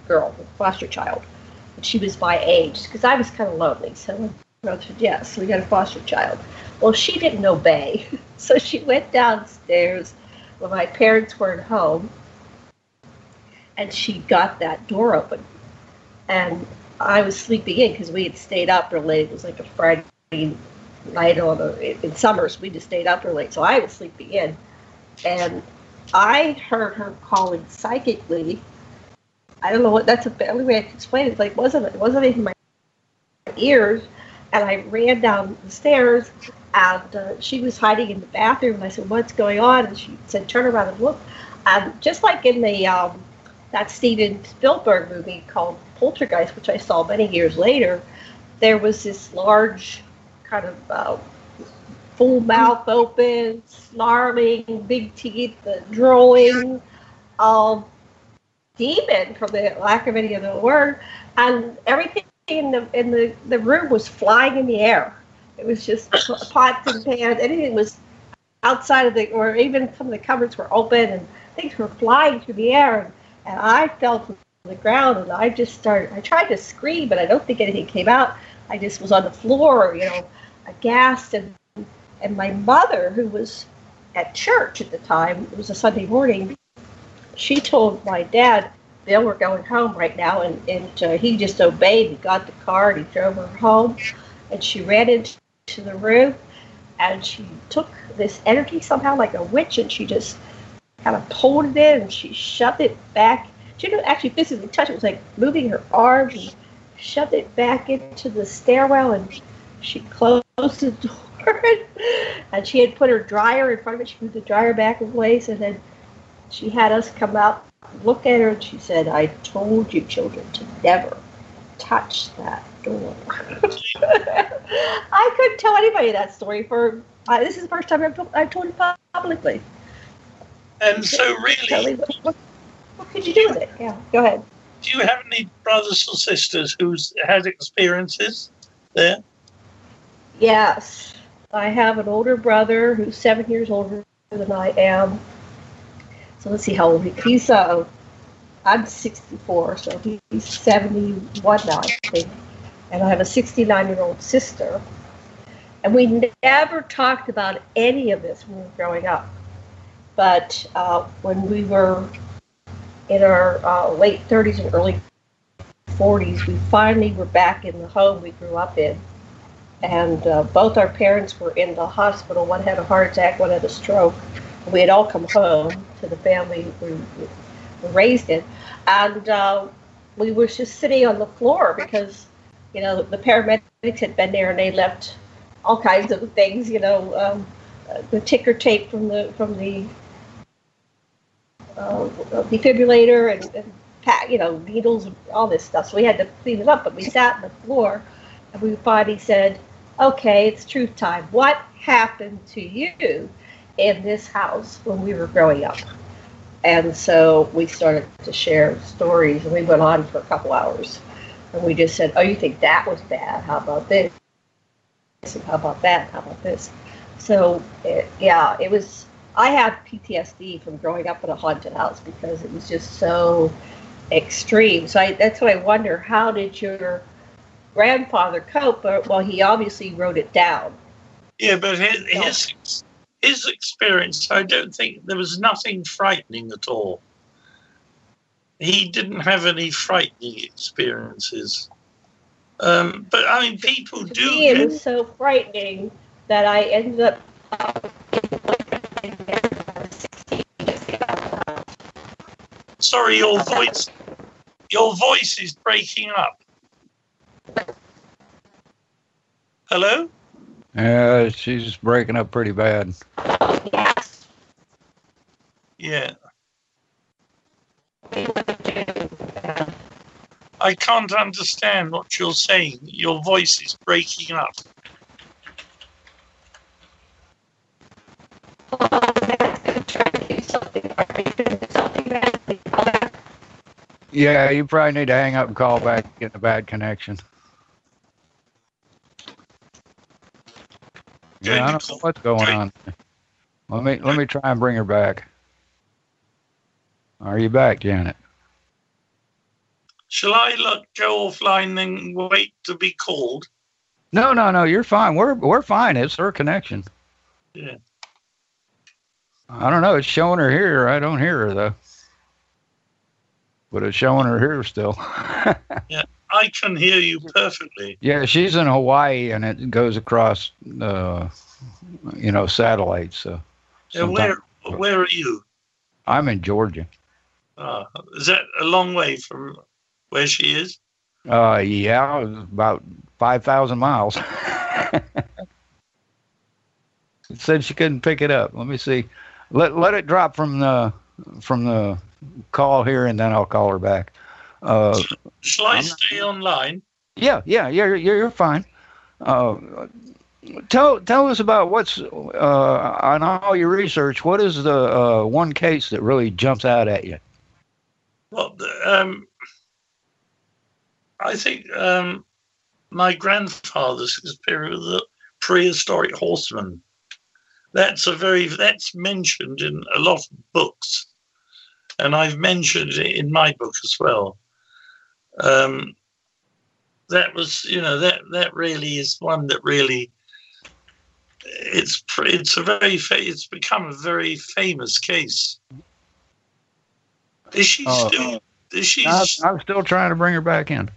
[SPEAKER 7] girl, a foster child, and she was my age because I was kind of lonely. So I said, "Yes, we got a foster child." Well, she didn't obey, so she went downstairs when my parents weren't home, and she got that door open, and I was sleeping in because we had stayed up early. It was like a Friday night on the in summers we just stayed up early, so I was sleeping in, and I heard her calling psychically. I don't know what that's the only way I can explain it. It's like wasn't it wasn't in my ears, and I ran down the stairs, and uh, she was hiding in the bathroom. I said, "What's going on?" And she said, "Turn around and look." And just like in the um, that Steven Spielberg movie called Poltergeist, which I saw many years later, there was this large kind of uh, full mouth open, snarling, big teeth, uh, drooling, um, demon, for the lack of any other word, and everything in the in the, the room was flying in the air. It was just pots and pans. Anything was outside of the, or even some of the cupboards were open and things were flying through the air. And, and I fell to the ground and I just started, I tried to scream, but I don't think anything came out. I just was on the floor, you know, aghast. And, and my mother, who was at church at the time, it was a Sunday morning, she told my dad, Bill, we're going home right now. And, and uh, he just obeyed. He got the car and he drove her home. And she ran into the room and she took this energy somehow like a witch and she just kind of pulled it in and she shoved it back. She didn't actually physically touch it. It was like moving her arms and shoved it back into the stairwell and she closed the door and she had put her dryer in front of it. She put the dryer back in place and then she had us come out, look at her, and she said, I told you children to never touch that door. I couldn't tell anybody that story for, uh, this is the first time I've told, I've told it publicly.
[SPEAKER 9] And so really,
[SPEAKER 7] what, what, what could you do with it? Yeah, go ahead.
[SPEAKER 9] Do you have any brothers or sisters who's had experiences there?
[SPEAKER 7] Yes. I have an older brother who's seven years older than I am. So let's see how old he, he's. Uh, I'm 64, so he's 71 now, I think. And I have a 69 year old sister. And we never talked about any of this when we were growing up. But uh, when we were in our uh, late 30s and early 40s, we finally were back in the home we grew up in and uh, both our parents were in the hospital. One had a heart attack, one had a stroke. We had all come home to the family we were raised in, and uh, we were just sitting on the floor because, you know, the paramedics had been there and they left all kinds of things, you know, um, the ticker tape from the from the uh, defibrillator and, and you know needles and all this stuff. So we had to clean it up, but we sat on the floor and we finally said, okay, it's truth time. What happened to you in this house when we were growing up? And so we started to share stories, and we went on for a couple hours. And we just said, oh, you think that was bad? How about this? How about that? How about this? So, it, yeah, it was. I have PTSD from growing up in a haunted house because it was just so extreme. So I, that's what I wonder. How did your grandfather cope, well, he obviously wrote it down.
[SPEAKER 9] Yeah, but his, his his experience, I don't think there was nothing frightening at all. He didn't have any frightening experiences. Um, but I mean, people
[SPEAKER 7] to
[SPEAKER 9] do.
[SPEAKER 7] Me, it was so frightening that I ended up.
[SPEAKER 9] Sorry, your voice, your voice is breaking up. Hello?
[SPEAKER 8] Yeah, she's breaking up pretty bad.
[SPEAKER 9] Yeah. I can't understand what you're saying. Your voice is breaking up.
[SPEAKER 8] Yeah, you probably need to hang up and call back. Getting a bad connection. Yeah, I don't know what's going on. Let me let me try and bring her back. Are you back, Janet?
[SPEAKER 9] Shall I let go offline and wait to be called?
[SPEAKER 8] No, no, no. You're fine. We're we're fine. It's her connection.
[SPEAKER 9] Yeah.
[SPEAKER 8] I don't know. It's showing her here. I don't hear her though. But it's showing her here still.
[SPEAKER 9] Yeah. I can hear you perfectly.
[SPEAKER 8] yeah, she's in Hawaii and it goes across, uh, you know, satellites. So
[SPEAKER 9] Yeah, where where are you?
[SPEAKER 8] I'm in Georgia.
[SPEAKER 9] Uh, is that a long way from where she is?
[SPEAKER 8] Uh, yeah, about five thousand miles. it said she couldn't pick it up. Let me see. Let let it drop from the from the call here, and then I'll call her back. Uh,
[SPEAKER 9] Shall I stay online?
[SPEAKER 8] yeah, yeah, you're you're, you're fine. Uh, tell tell us about what's uh, on all your research. What is the uh, one case that really jumps out at you?
[SPEAKER 9] Well, um, I think um, my grandfather's period the prehistoric horseman. That's a very that's mentioned in a lot of books, and I've mentioned it in my book as well. Um, that was, you know, that that really is one that really it's it's a very fa- it's become a very famous case. Is she
[SPEAKER 8] Oh.
[SPEAKER 9] still? Is she?
[SPEAKER 8] I'm, I'm still trying to bring her back in.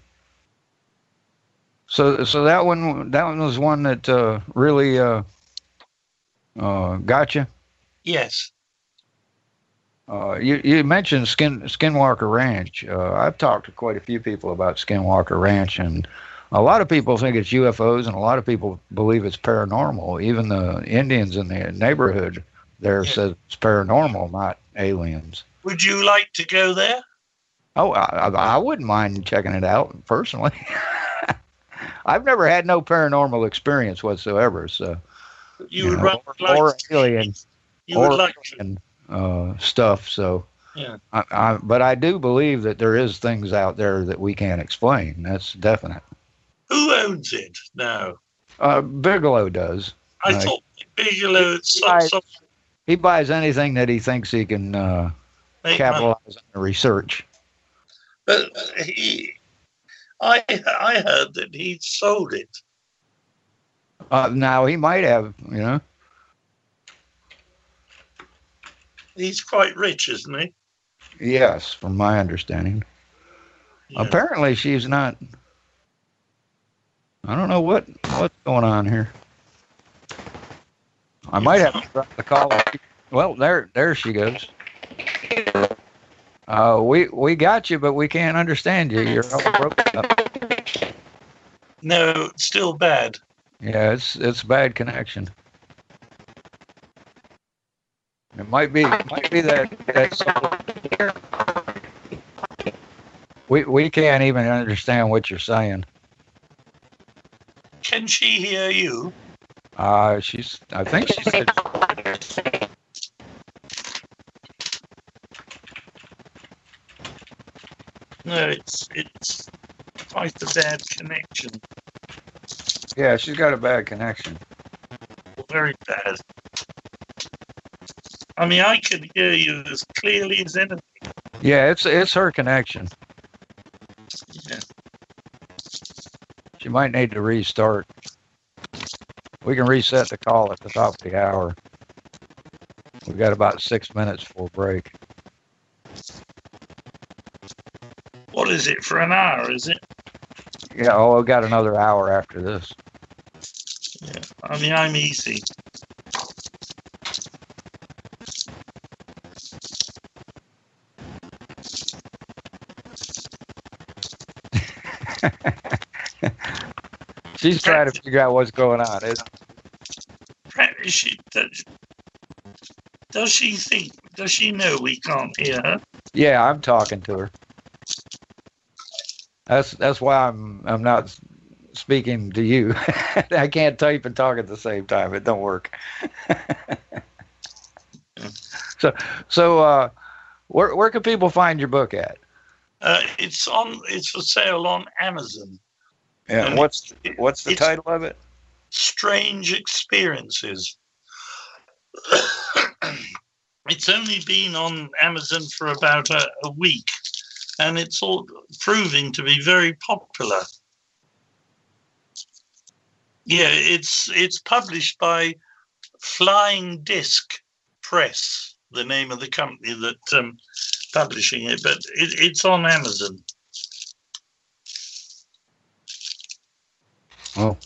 [SPEAKER 8] So, so that one, that one was one that uh, really uh, uh, got you.
[SPEAKER 9] Yes.
[SPEAKER 8] Uh, you you mentioned Skin Skinwalker Ranch. Uh, I've talked to quite a few people about Skinwalker Ranch, and a lot of people think it's UFOs, and a lot of people believe it's paranormal. Even the Indians in the neighborhood there says it's paranormal, not aliens.
[SPEAKER 9] Would you like to go there?
[SPEAKER 8] Oh, I, I wouldn't mind checking it out personally. I've never had no paranormal experience whatsoever, so
[SPEAKER 9] You, would
[SPEAKER 8] know,
[SPEAKER 9] like
[SPEAKER 8] or alien,
[SPEAKER 9] you would
[SPEAKER 8] or
[SPEAKER 9] like
[SPEAKER 8] alien, uh, stuff. So,
[SPEAKER 9] Yeah.
[SPEAKER 8] I, I, but I do believe that there is things out there that we can't explain. That's definite.
[SPEAKER 9] Who owns it now?
[SPEAKER 8] Uh, Bigelow does.
[SPEAKER 9] I
[SPEAKER 8] Uh,
[SPEAKER 9] thought Bigelow
[SPEAKER 8] he
[SPEAKER 9] some,
[SPEAKER 8] buys,
[SPEAKER 9] some
[SPEAKER 8] he buys anything that he thinks he can uh,
[SPEAKER 9] Make
[SPEAKER 8] capitalize on the research.
[SPEAKER 9] but he, I I heard that he sold it.
[SPEAKER 8] Uh, now he might have, you know.
[SPEAKER 9] He's quite rich, isn't he?
[SPEAKER 8] Yes, from my understanding. Apparently, she's not. I don't know what what's going on here. I might have to drop the call. Well, there there she goes. Uh, we we got you, but we can't understand you. You're all broken up.
[SPEAKER 9] No, still bad.
[SPEAKER 8] Yeah, it's it's bad connection. It might be it might be that that. We we can't even understand what you're saying.
[SPEAKER 9] Can she hear you?
[SPEAKER 8] Uh, she's. I think she said.
[SPEAKER 9] No, it's it's quite a bad connection.
[SPEAKER 8] Yeah, she's got a bad connection.
[SPEAKER 9] Very bad. I mean, I could hear you as clearly as anything.
[SPEAKER 8] Yeah, it's it's her connection.
[SPEAKER 9] Yeah.
[SPEAKER 8] She might need to restart. We can reset the call at the top of the hour. We've got about six minutes for break.
[SPEAKER 9] What is it for an hour? Is it?
[SPEAKER 8] Yeah, oh, I've got another hour after this.
[SPEAKER 9] Yeah. I mean, I'm easy.
[SPEAKER 8] She's trying to figure out what's going on. It's,
[SPEAKER 9] she does, does she think? Does she know we can't hear her?
[SPEAKER 8] Yeah, I'm talking to her. That's that's why I'm I'm not speaking to you. I can't type and talk at the same time. It don't work. so so uh, where where can people find your book at?
[SPEAKER 9] Uh, it's on. It's for sale on Amazon.
[SPEAKER 8] Yeah.
[SPEAKER 9] And
[SPEAKER 8] What's what's the title of it?
[SPEAKER 9] Strange experiences. it's only been on Amazon for about a, a week, and it's all proving to be very popular. Yeah, it's it's published by Flying Disk Press, the name of the company that um, publishing it, but it, it's on Amazon.
[SPEAKER 8] Well,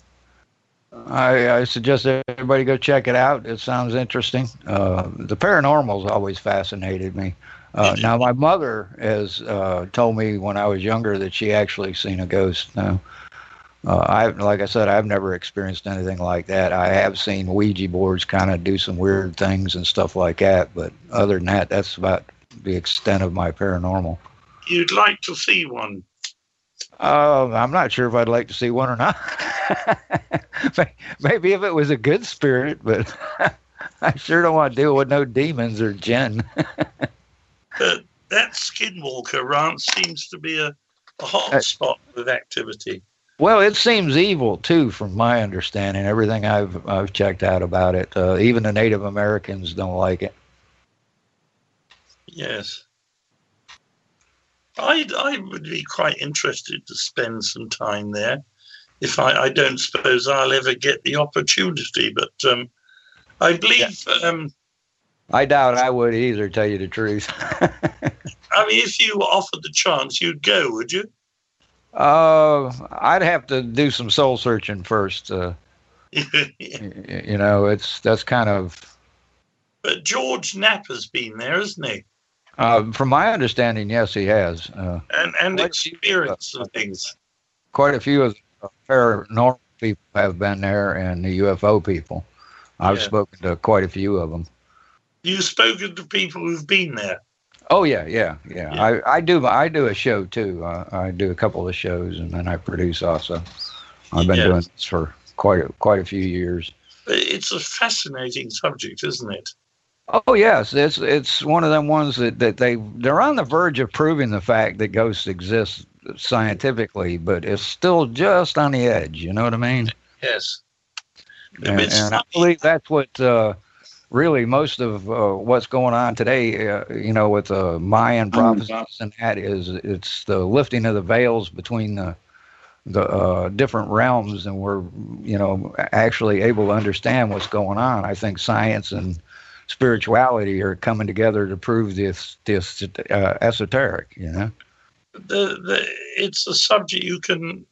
[SPEAKER 8] I, I suggest everybody go check it out. It sounds interesting. Uh, the paranormal's always fascinated me. Uh, now, my mother has uh, told me when I was younger that she actually seen a ghost. Now, uh, I like I said, I've never experienced anything like that. I have seen Ouija boards kind of do some weird things and stuff like that, but other than that, that's about the extent of my paranormal.
[SPEAKER 9] You'd like to see one.
[SPEAKER 8] Uh, I'm not sure if I'd like to see one or not. Maybe if it was a good spirit, but I sure don't want to deal with no demons or jinn.
[SPEAKER 9] But that Skinwalker Ranch seems to be a, a hot
[SPEAKER 8] Uh,
[SPEAKER 9] spot with activity.
[SPEAKER 8] well, it seems evil too, from my understanding. Everything I've I've checked out about it, uh, even the Native Americans don't like it.
[SPEAKER 9] Yes. I I would be quite interested to spend some time there. If I, I don't suppose I'll ever get the opportunity, but um, I believe um,
[SPEAKER 8] I doubt I would either, tell you the truth.
[SPEAKER 9] I mean, if you were offered the chance, you'd go, would you?
[SPEAKER 8] uh, I'd have to do some soul searching first. Uh, you know, it's that's kind of
[SPEAKER 9] But George Knapp's been there, hasn't he?
[SPEAKER 8] uh, from my understanding. Yes, he has. Uh,
[SPEAKER 9] And and experienced some things.
[SPEAKER 8] quite a few of the paranormal people have been there and the UFO people. I've
[SPEAKER 9] Yeah.
[SPEAKER 8] spoken to quite a few of them.
[SPEAKER 9] You've spoken to people who've been there.
[SPEAKER 8] Oh yeah, yeah, yeah. I, I do I do a show too. Uh, I do a couple of shows and then I produce also. I've been
[SPEAKER 9] Yeah.
[SPEAKER 8] doing this for quite a, quite a few years.
[SPEAKER 9] It's a fascinating subject, isn't it?
[SPEAKER 8] Oh yes, it's it's one of them ones that, that they they're on the verge of proving the fact that ghosts exist scientifically, but it's still just on the edge. You know what I mean?
[SPEAKER 9] Yes.
[SPEAKER 8] and, and I believe that's what uh, really most of uh, what's going on today. Uh, you know, with the Mayan prophecies and that is it's the lifting of the veils between the the uh, different realms, and we're you know actually able to understand what's going on. I think science and spirituality are coming together to prove this this uh, esoteric. You know.
[SPEAKER 9] the, the it's a subject you can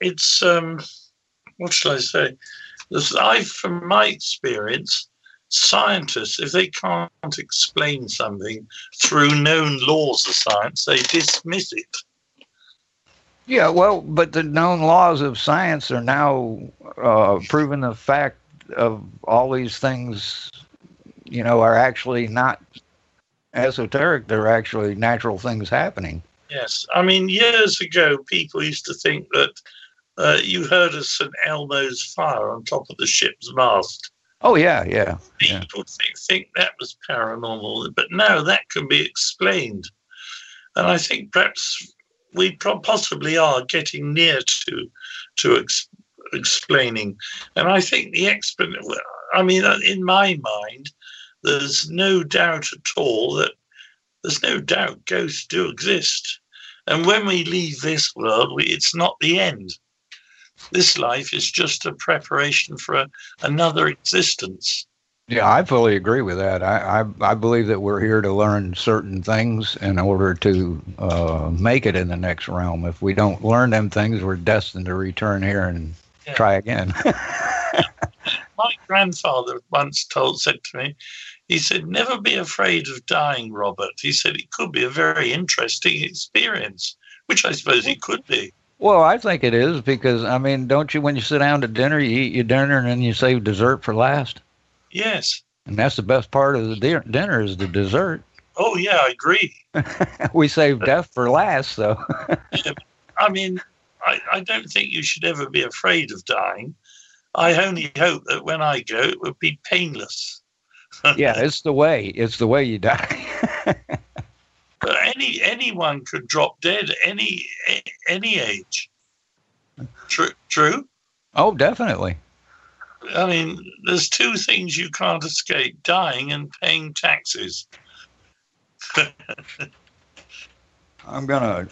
[SPEAKER 9] it's um what shall i say i from my experience scientists if they can't explain something through known laws of science they dismiss it
[SPEAKER 8] Yeah, well, but the known laws of science are now uh, proving the fact of all these things, you know, are actually not esoteric. They're actually natural things happening.
[SPEAKER 9] yes i mean years ago people used to think that uh, you heard of st elmo's fire on top of the ship's mast
[SPEAKER 8] Oh yeah, yeah, yeah.
[SPEAKER 9] people think, think that was paranormal, but no, that can be explained. And I think perhaps we pro- possibly are getting near to to ex- explaining. And I think the explan I mean, uh, in my mind, there's no doubt at all that there's no doubt ghosts do exist. And when we leave this world, we, it's not the end. This life is just a preparation for a, another existence.
[SPEAKER 8] Yeah, I fully agree with that. I, I I believe that we're here to learn certain things in order to uh, make it in the next realm. If we don't learn them things, we're destined to return here and
[SPEAKER 9] Yeah.
[SPEAKER 8] try again.
[SPEAKER 9] my grandfather once told said to me, he said, "Never be afraid of dying, Robert." He said it could be a very interesting experience, which I suppose it could be.
[SPEAKER 8] Well, I think it is because I mean, don't you when you sit down to dinner, you eat your dinner and then you save dessert for last,
[SPEAKER 9] Yes.
[SPEAKER 8] and that's the best part of the di- dinner is the dessert.
[SPEAKER 9] Oh yeah, I agree.
[SPEAKER 8] we save death for last, so
[SPEAKER 9] I mean, I, I don't think you should ever be afraid of dying. I only hope that when I go, it would be painless.
[SPEAKER 8] yeah, it's the way. It's the way you die.
[SPEAKER 9] But any anyone could drop dead any any age. True. True.
[SPEAKER 8] oh, definitely.
[SPEAKER 9] I mean, there's two things you can't escape: dying and paying taxes.
[SPEAKER 8] I'm gonna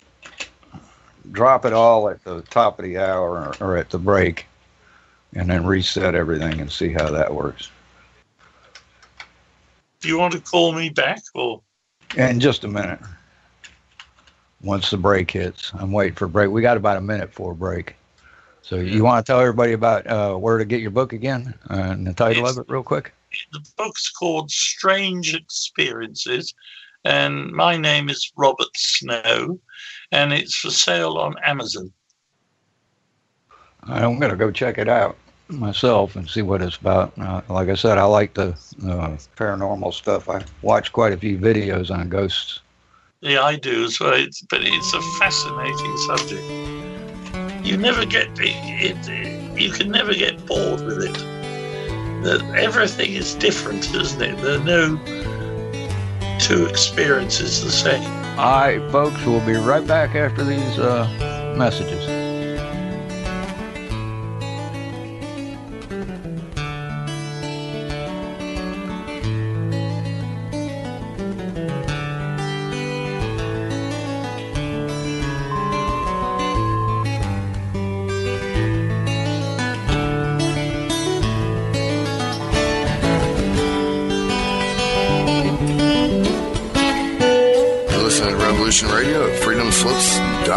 [SPEAKER 8] drop it all at the top of the hour or, or at the break, and then reset everything and see how that works.
[SPEAKER 9] Do you want to call me back or?
[SPEAKER 8] In just a minute. Once the break hits, I'm waiting for a break. We got about a minute for a break. So you want to tell everybody about uh, where to get your book again uh, and the title of it, real quick?
[SPEAKER 9] the book's called Strange Experiences, and my name is Robert Snow, and it's for sale on Amazon.
[SPEAKER 8] I'm gonna go check it out myself and see what it's about. Uh, like I said, I like the uh, paranormal stuff. I watch quite a few videos on ghosts.
[SPEAKER 9] Yeah, I do as well. It's, but it's a fascinating subject. You never get it, it. You can never get bored with it. That everything is different, isn't it? There are no two experiences the same.
[SPEAKER 8] All right, folks, we'll be right back after these uh, messages.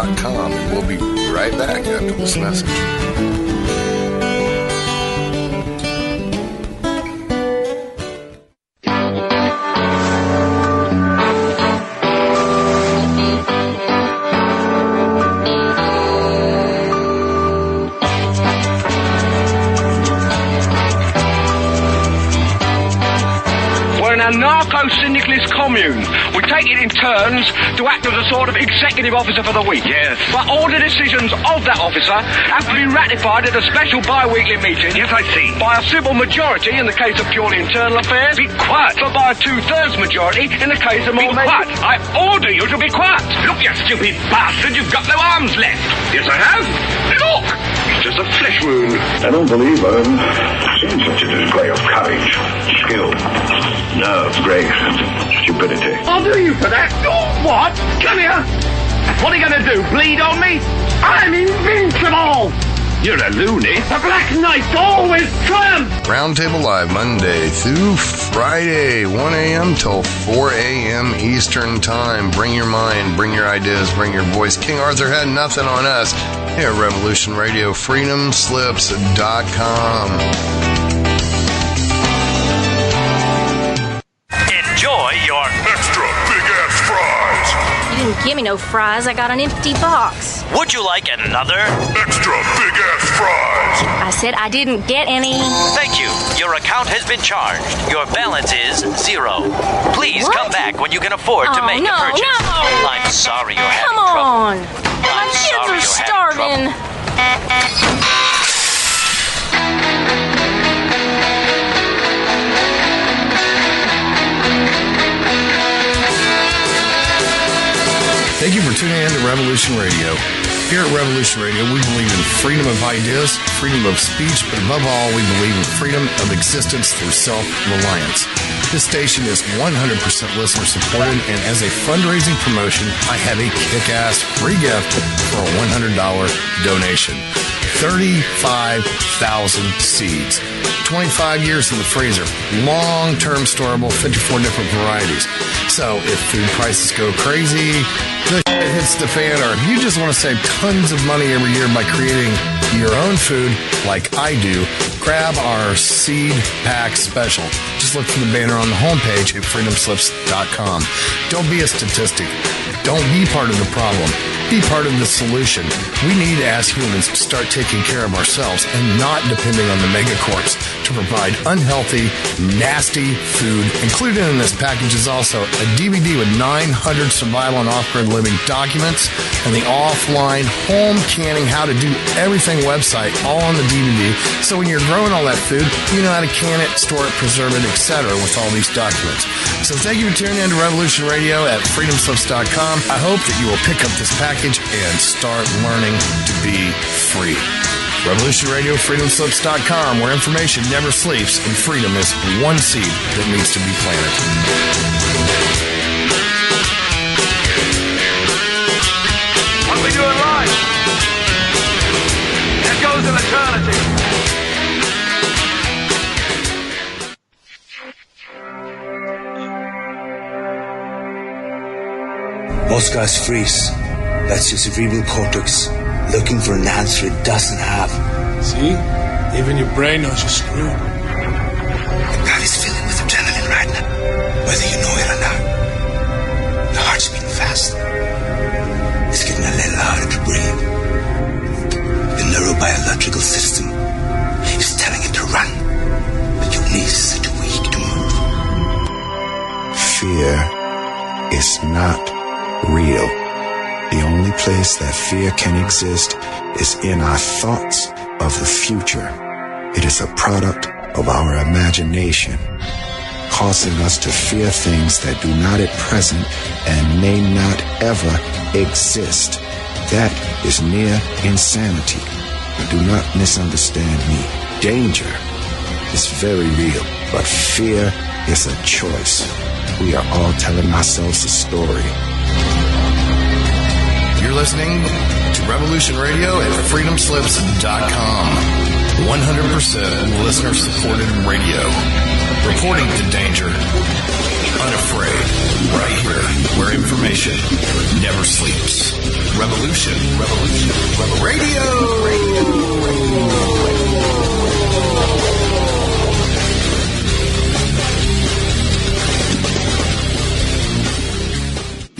[SPEAKER 3] freedomslips.com, and we'll be right back after this message.
[SPEAKER 10] We're an anarcho-syndicalist commune. We take it in turns to act a sort of executive officer for the week. Yes. But all the decisions of that officer have to be ratified at a special bi-weekly meeting. Yes, I see. By a simple majority in the case of purely internal affairs. Be quiet. But by a two-thirds majority in the case of more... Be quiet. I order you to be quiet. Look, you stupid bastard, you've got no arms left. Yes, I have. Look! It's just a flesh wound.
[SPEAKER 4] I don't believe um, I've seen such a display of courage, skill, nerve, grace, and stupidity.
[SPEAKER 10] I'll do you for that. Oh, what? Come here. What are you to do? Bleed on me? I'm invincible. You're a loony. The Black Knight always triumphs.
[SPEAKER 3] Roundtable Live Monday through Friday, 1 a.m. till 4 a.m. Eastern Time. Bring your mind, bring your ideas, bring your voice. King Arthur had nothing on us here Revolution Radio, freedomslips.com.
[SPEAKER 11] give me no fries. I got an empty box.
[SPEAKER 12] Would you like another extra big ass fries?
[SPEAKER 11] I said I didn't get any.
[SPEAKER 12] Thank you. Your account has been charged. Your balance is zero. Please
[SPEAKER 11] What?
[SPEAKER 12] come back when you can afford to
[SPEAKER 11] Oh,
[SPEAKER 12] make
[SPEAKER 11] no,
[SPEAKER 12] a purchase.
[SPEAKER 11] no.
[SPEAKER 12] I'm sorry you're having
[SPEAKER 11] Come
[SPEAKER 12] having trouble.
[SPEAKER 11] on. My kids
[SPEAKER 12] sorry
[SPEAKER 11] are starving.
[SPEAKER 3] Thank for tuning in to Revolution Radio. Here at Revolution Radio, we believe in freedom of ideas, freedom of speech, but above all, we believe in freedom of existence through self reliance. This station is 100% listener supported, and as a fundraising promotion, I have a kick ass free gift for a $100 donation 35,000 seeds. 25 years in the freezer, long term storable, 54 different varieties. So if food prices go crazy, the hits the fan, or if you just want to save tons of money every year by creating your own food like I do, grab our seed pack special. Just look for the banner on the homepage at freedomslips.com. Don't be a statistic. Don't be part of the problem. Be part of the solution, we need as humans to start taking care of ourselves and not depending on the megacorps to provide unhealthy, nasty food. Included in this package is also a DVD with 900 survival and off-grid living documents and the offline home canning how to do everything website all on the DVD. So when you're growing all that food, you know how to can it, store it, preserve it, etc. with all these documents. So thank you for tuning in to Revolution Radio at freedomslips.com. I hope that you will pick up this package and start learning to be free. Revolution Radio, freedomslips.com, where information never sleeps and freedom is one seed that needs to be planted.
[SPEAKER 10] What we do in life, it goes in eternity.
[SPEAKER 13] Oscar's freeze. That's your cerebral cortex looking for an answer it doesn't have.
[SPEAKER 14] See? Even your brain knows you're screwed.
[SPEAKER 13] Your body's filling with adrenaline right now, whether you know it or not. Your heart's beating fast. It's getting a little harder to breathe. The neurobiological system is telling it to run, but your knees are too weak to move.
[SPEAKER 15] Fear is not real. Place that fear can exist is in our thoughts of the future. It is a product of our imagination, causing us to fear things that do not at present and may not ever exist. That is near insanity. Do not misunderstand me. Danger is very real, but fear is a choice. We are all telling ourselves a story.
[SPEAKER 3] You're listening to Revolution Radio at freedomslips.com. 100% listener supported radio. Reporting to danger. Unafraid. Right here, where information never sleeps. Revolution. Revolution. Radio.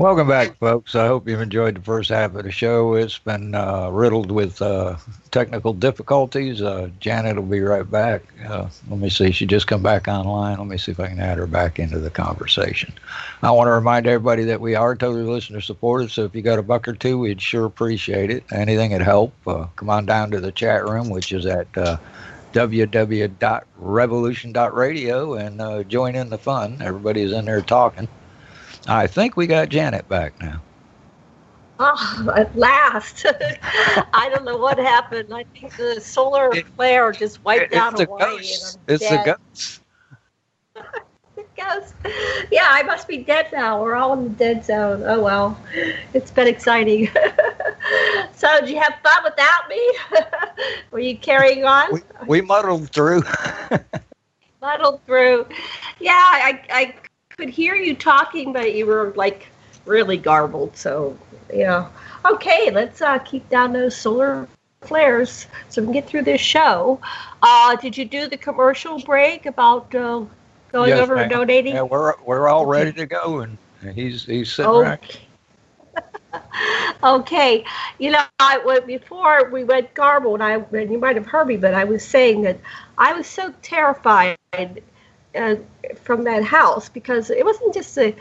[SPEAKER 8] Welcome back, folks. I hope you've enjoyed the first half of the show. It's been uh, riddled with uh, technical difficulties. Uh, Janet will be right back. Uh, let me see. She just come back online. Let me see if I can add her back into the conversation. I want to remind everybody that we are totally listener supported. So if you got a buck or two, we'd sure appreciate it. Anything would help. Uh, come on down to the chat room, which is at uh, www.revolution.radio, and join in the fun. Everybody's in there talking. I think we got Janet back now.
[SPEAKER 7] Oh, at last. I don't know what happened. I think the solar flare just wiped out
[SPEAKER 8] the
[SPEAKER 7] Hawaii.
[SPEAKER 8] ghost.
[SPEAKER 7] and I'm
[SPEAKER 8] It's
[SPEAKER 7] dead.
[SPEAKER 8] the ghost.
[SPEAKER 7] Ghost. Yeah, I must be dead now. We're all in the dead zone. Oh well. It's been exciting. so did you have fun without me? Were you carrying on?
[SPEAKER 8] We muddled through.
[SPEAKER 7] muddled through. Yeah, I, I could hear you talking, but you were like really garbled. So, yeah. Okay, let's uh, keep down those solar flares so we can get through this show. Uh, did you do the commercial break about uh, going
[SPEAKER 8] Yes,
[SPEAKER 7] over
[SPEAKER 8] ma'am.
[SPEAKER 7] and donating?
[SPEAKER 8] Yeah, we're we're all ready to go, and he's he's sitting right.
[SPEAKER 7] Okay, you know, I, before we went garbled, I and you might have heard me, but I was saying that I was so terrified uh, from that house because it wasn't just the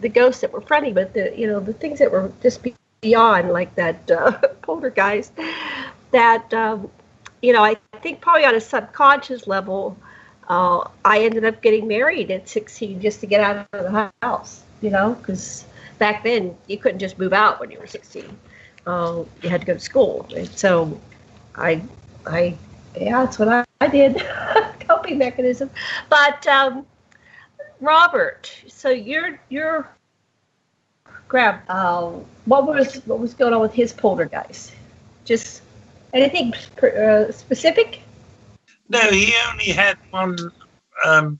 [SPEAKER 7] the ghosts that were friendly, but the you know the things that were just beyond, like that uh, poltergeist. That um, you know, I think probably on a subconscious level, uh, I ended up getting married at 16 just to get out of the house. You know, because back then you couldn't just move out when you were 16. Uh, you had to go to school, and so I I Yeah, that's what I, I did. Coping mechanism. But um, Robert, so you're you're grab. Uh, what was what was going on with his poltergeist? Just anything uh, specific?
[SPEAKER 9] No, he only had one um,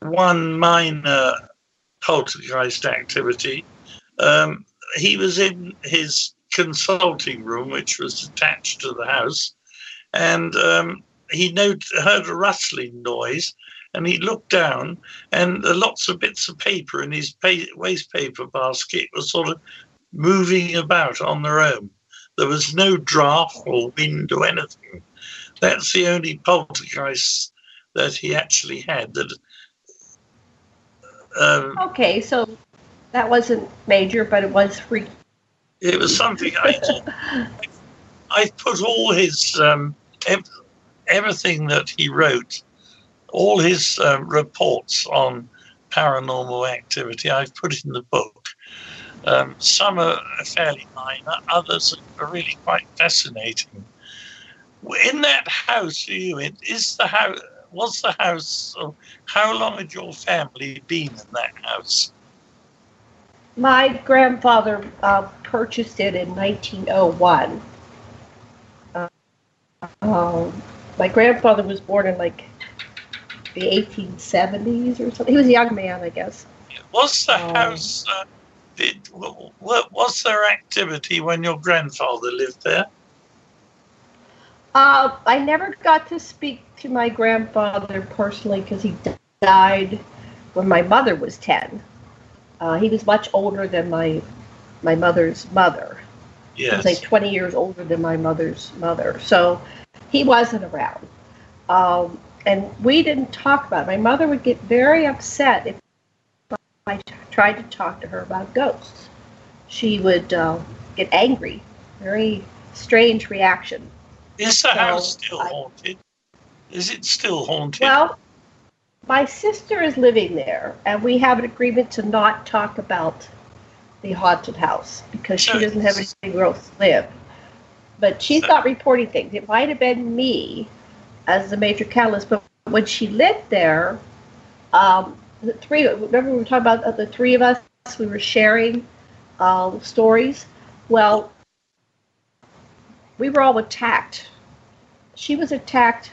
[SPEAKER 9] one minor poltergeist activity. Um, he was in his consulting room, which was attached to the house, and um, he heard a rustling noise. And he looked down, and lots of bits of paper in his pa- waste paper basket were sort of moving about on their own. There was no draft or wind or anything. That's the only poltergeist that he actually had. That um,
[SPEAKER 7] okay, so that wasn't major, but it was freaky.
[SPEAKER 9] It was something I I put all his um, ev- everything that he wrote, all his um, reports on paranormal activity. I've put in the book. Um, some are fairly minor, others are really quite fascinating. In that house you in, is the house was the house? How long had your family been in that house?
[SPEAKER 7] My grandfather uh, purchased it in 1901. Um, my grandfather was born in like the 1870s or something. He was a young man, I guess.
[SPEAKER 9] Was the um, house? Uh, did what was their activity when your grandfather lived there?
[SPEAKER 7] Uh, I never got to speak to my grandfather personally because he died when my mother was 10. Uh, he was much older than my my mother's mother.
[SPEAKER 9] Yes.
[SPEAKER 7] Like 20 years older than my mother's mother. So he wasn't around. Um, and we didn't talk about it. My mother would get very upset if I tried to talk to her about ghosts. She would uh, get angry, very strange reaction.
[SPEAKER 9] Is the so house still I, haunted? Is it still haunted?
[SPEAKER 7] Well, my sister is living there, and we have an agreement to not talk about the haunted house because she doesn't have anywhere else to live. But she's not reporting things. It might have been me as the major catalyst, but when she lived there, um, the three. Remember we were talking about uh, the three of us. We were sharing uh, stories. Well, we were all attacked. She was attacked.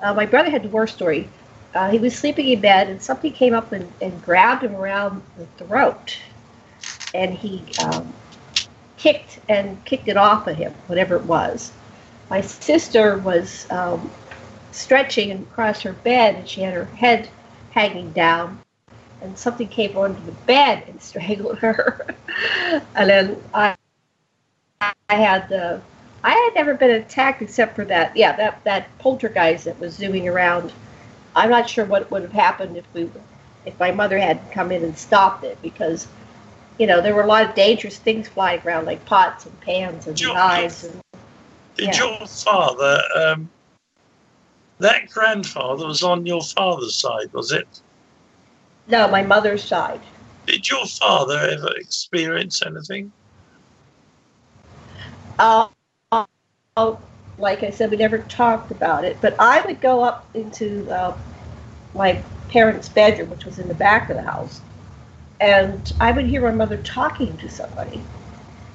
[SPEAKER 7] Uh, my brother had the worst story. Uh, he was sleeping in bed, and something came up and, and grabbed him around the throat, and he um, kicked and kicked it off of him, whatever it was. My sister was um, stretching across her bed, and she had her head hanging down, and something came onto the bed and strangled her. and then I, I had the I had never been attacked except for that. Yeah, that that poltergeist that was zooming around. I'm not sure what would have happened if we, if my mother had come in and stopped it because, you know, there were a lot of dangerous things flying around like pots and pans and knives. And,
[SPEAKER 9] did yeah. your father, um, that grandfather was on your father's side, was it?
[SPEAKER 7] No, my mother's side.
[SPEAKER 9] Did your father ever experience anything?
[SPEAKER 7] Uh, like I said, we never talked about it. But I would go up into uh, my parents' bedroom, which was in the back of the house, and I would hear my mother talking to somebody.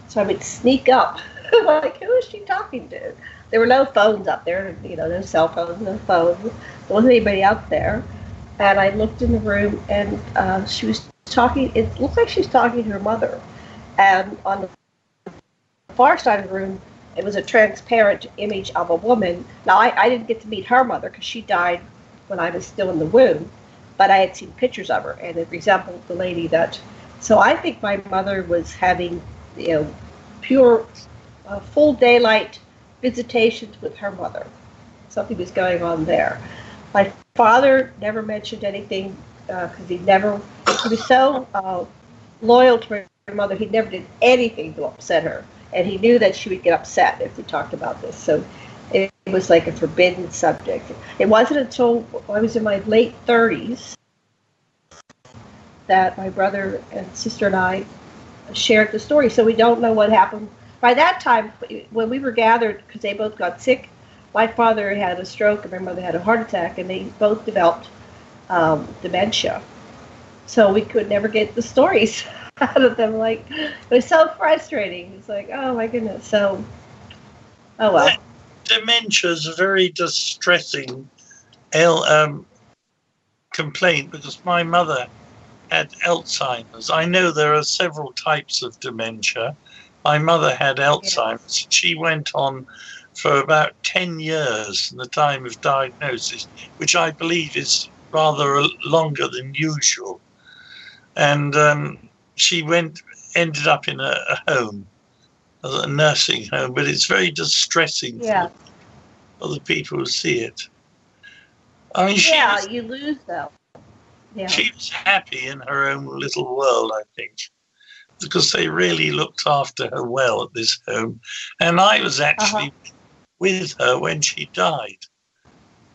[SPEAKER 7] So I would sneak up, like, who is she talking to? There were no phones up there, you know, no cell phones, no phones. There wasn't anybody out there. And I looked in the room, and uh, she was talking. It looked like she was talking to her mother. And on the far side of the room, it was a transparent image of a woman. Now, I, I didn't get to meet her mother because she died when I was still in the womb, but I had seen pictures of her, and it resembled the lady that. So I think my mother was having, you know, pure, uh, full daylight visitations with her mother. Something was going on there. My father never mentioned anything because uh, he never, he was so uh, loyal to her mother, he never did anything to upset her and he knew that she would get upset if we talked about this. So it, was like a forbidden subject. It wasn't until I was in my late 30s that my brother and sister and I shared the story. So we don't know what happened. By that time, when we were gathered, because they both got sick, my father had a stroke and my mother had a heart attack, and they both developed um, dementia. So we could never get the stories out of them. Like it was so frustrating. It's like, oh my goodness. So, oh well.
[SPEAKER 9] Dementia is a very distressing ill, um, complaint because my mother had Alzheimer's. I know there are several types of dementia. My mother had Alzheimer's. She went on for about 10 years from the time of diagnosis, which I believe is rather longer than usual. And um, she went, ended up in a, a, home, a nursing home, but it's very distressing
[SPEAKER 7] yeah.
[SPEAKER 9] for, the people who see it. I mean,
[SPEAKER 7] yeah,
[SPEAKER 9] was,
[SPEAKER 7] you lose them. Yeah.
[SPEAKER 9] She was happy in her own little world, I think, because they really looked after her well at this home. And I was actually uh-huh. with her when she died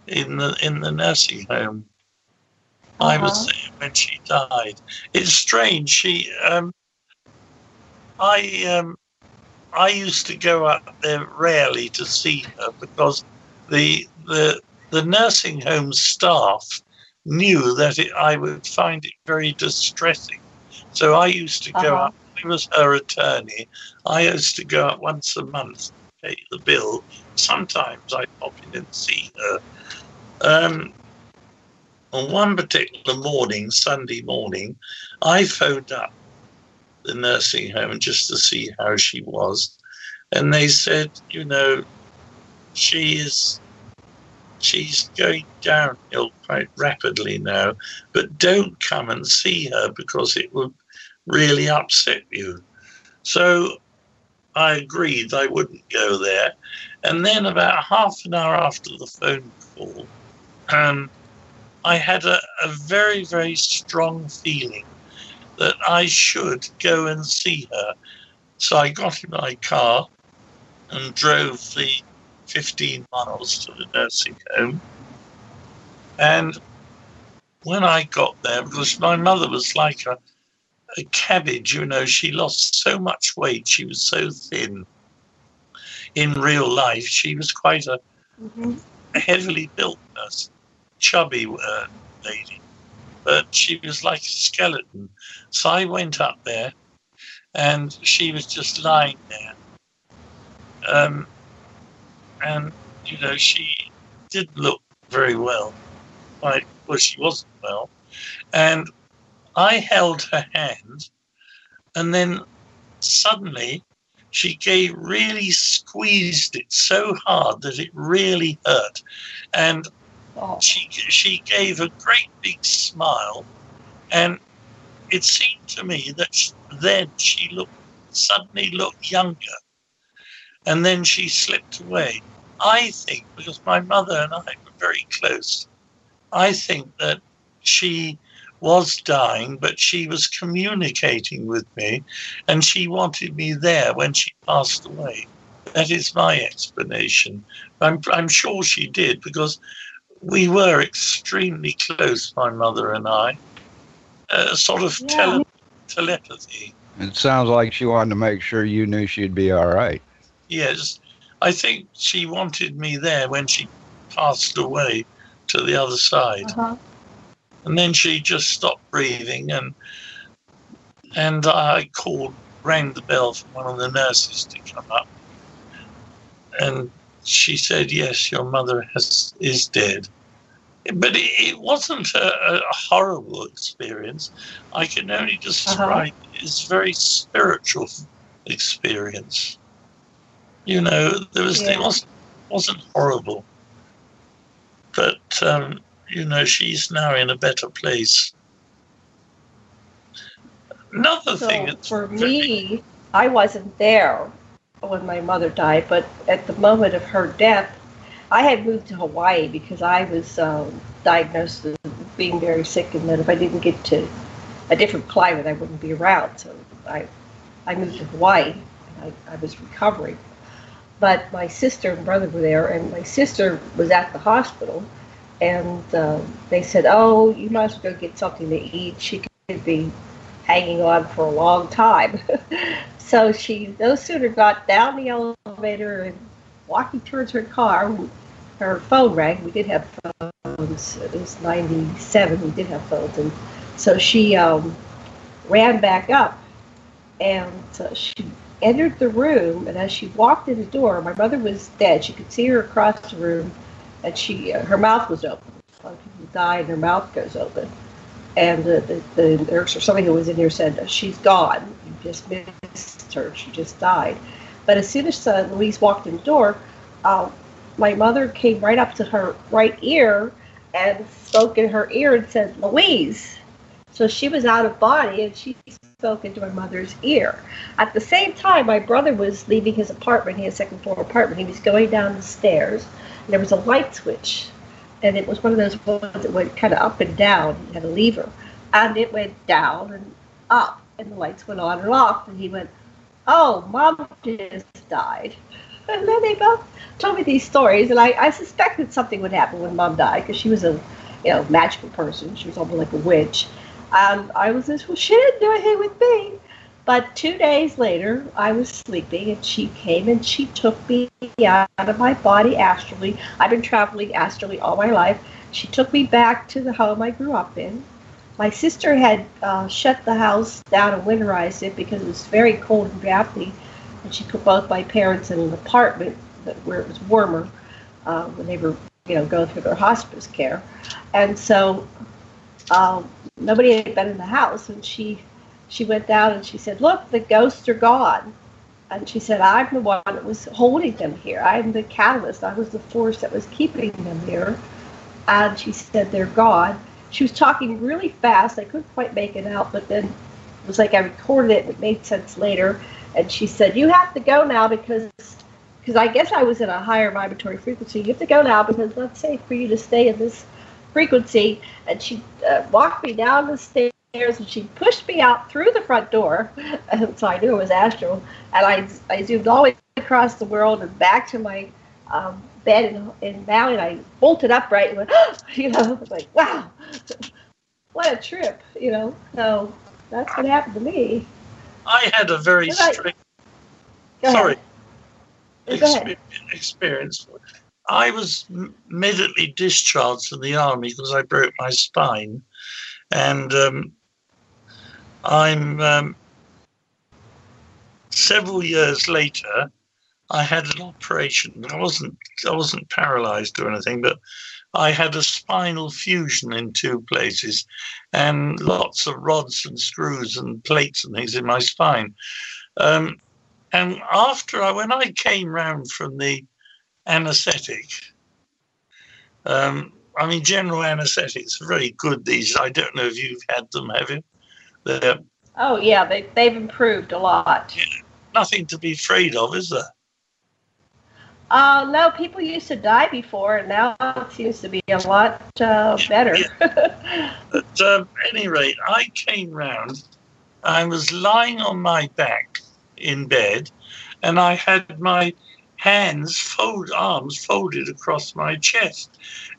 [SPEAKER 9] in the in the nursing home. Uh-huh. I was uh-huh. there when she died. It's strange. She, um, I, um, I used to go up there rarely to see her because the the the nursing home staff knew that it, I would find it very distressing. So I used to go uh-huh. up. I was her attorney. I used to go up once a month, pay the bill. Sometimes I pop in and see her. Um, on one particular morning, Sunday morning, I phoned up the nursing home just to see how she was. And they said, you know, she is she's going downhill quite rapidly now, but don't come and see her because it would really upset you. So I agreed I wouldn't go there. And then about half an hour after the phone call, um, I had a, a very, very strong feeling that I should go and see her. So I got in my car and drove the 15 miles to the nursing home. And when I got there, because my mother was like a, a cabbage, you know, she lost so much weight, she was so thin. In real life, she was quite a mm-hmm. heavily built nurse chubby uh, lady, but she was like a skeleton. So I went up there, and she was just lying there. Um, and you know she didn't look very well. Like, well, she wasn't well, and I held her hand, and then suddenly she gave really squeezed it so hard that it really hurt, and Oh. She she gave a great big smile, and it seemed to me that she, then she looked suddenly looked younger, and then she slipped away. I think because my mother and I were very close, I think that she was dying, but she was communicating with me, and she wanted me there when she passed away. That is my explanation. I'm, I'm sure she did because we were extremely close, my mother and I. Uh, sort of yeah. tele- telepathy.
[SPEAKER 8] It sounds like she wanted to make sure you knew she'd be all right.
[SPEAKER 9] Yes. I think she wanted me there when she passed away to the other side. Uh-huh. And then she just stopped breathing and and I called rang the bell for one of the nurses to come up. And she said, "Yes, your mother has is dead." But it, it wasn't a, a, horrible experience. I can only describe uh-huh. it as very spiritual experience. You know, there was yeah. it wasn't wasn't horrible, but um, you know, she's now in a better place. Another
[SPEAKER 7] so
[SPEAKER 9] thing
[SPEAKER 7] for me, I wasn't there when my mother died, but at the moment of her death, I had moved to Hawaii because I was um, diagnosed with being very sick, and that if I didn't get to a different climate, I wouldn't be around. So I, I moved to Hawaii. I, I was recovering, but my sister and brother were there, and my sister was at the hospital, and uh, they said, "Oh, you might as well go get something to eat. She could be hanging on for a long time." So she no sooner got down the elevator and walking towards her car her phone rang. We did have phones. It was 97. We did have phones. And so she um, ran back up and uh, she entered the room. And as she walked in the door, my mother was dead. She could see her across the room and she uh, her mouth was open. A lot of people die and their mouth goes open. And the, the, nurse or somebody who was in here said, She's gone. You just missed her. She just died. But as soon as uh, Louise walked in the door, uh, my mother came right up to her right ear and spoke in her ear and said, Louise. So she was out of body and she spoke into my mother's ear. At the same time, my brother was leaving his apartment. He had a second floor apartment. He was going down the stairs. And there was a light switch. And it was one of those ones that went kind of up and down. It had a lever. And it went down and up. And the lights went on and off. And he went, Oh, mom just died. And then they both told me these stories, and I, I suspected something would happen when mom died because she was a, you know, magical person. She was almost like a witch. And I was just, well, she didn't do anything with me. But two days later, I was sleeping, and she came and she took me out of my body astrally. I've been traveling astrally all my life. She took me back to the home I grew up in. My sister had uh, shut the house down and winterized it because it was very cold and drafty and she put both my parents in an apartment where it was warmer uh, when they were, you know, going through their hospice care. And so um, nobody had been in the house, and she she went down and she said, "Look, the ghosts are gone." And she said, "I'm the one that was holding them here. I'm the catalyst. I was the force that was keeping them here." And she said, "They're gone." She was talking really fast. I couldn't quite make it out, but then it was like I recorded it. It made sense later and she said, "You have to go now because." Because I guess I was in a higher vibratory frequency. You have to go now because let's say for you to stay in this frequency. And she uh, walked me down the stairs and she pushed me out through the front door. So I knew it was astral. And I, I zoomed all the way across the world and back to my um, bed in, in Maui. And I bolted upright and went, you know, like, wow, what a trip, you know. So that's what happened to me.
[SPEAKER 9] I had a very strict. Sorry. Exper- experience. I was immediately discharged from the army because I broke my spine, and um, I'm um, several years later. I had an operation. I wasn't I wasn't paralyzed or anything, but I had a spinal fusion in two places and lots of rods and screws and plates and things in my spine. Um, and after I, when I came round from the anesthetic, um, I mean, general anesthetics are very good these. I don't know if you've had them, have you? They're,
[SPEAKER 7] oh yeah, they they've improved a lot.
[SPEAKER 9] Yeah, nothing to be afraid of, is there?
[SPEAKER 7] Uh, no, people used to die before, and now it seems to be a lot uh, better.
[SPEAKER 9] At um, any rate, I came round. I was lying on my back in bed, and I had my hands, fold arms folded across my chest.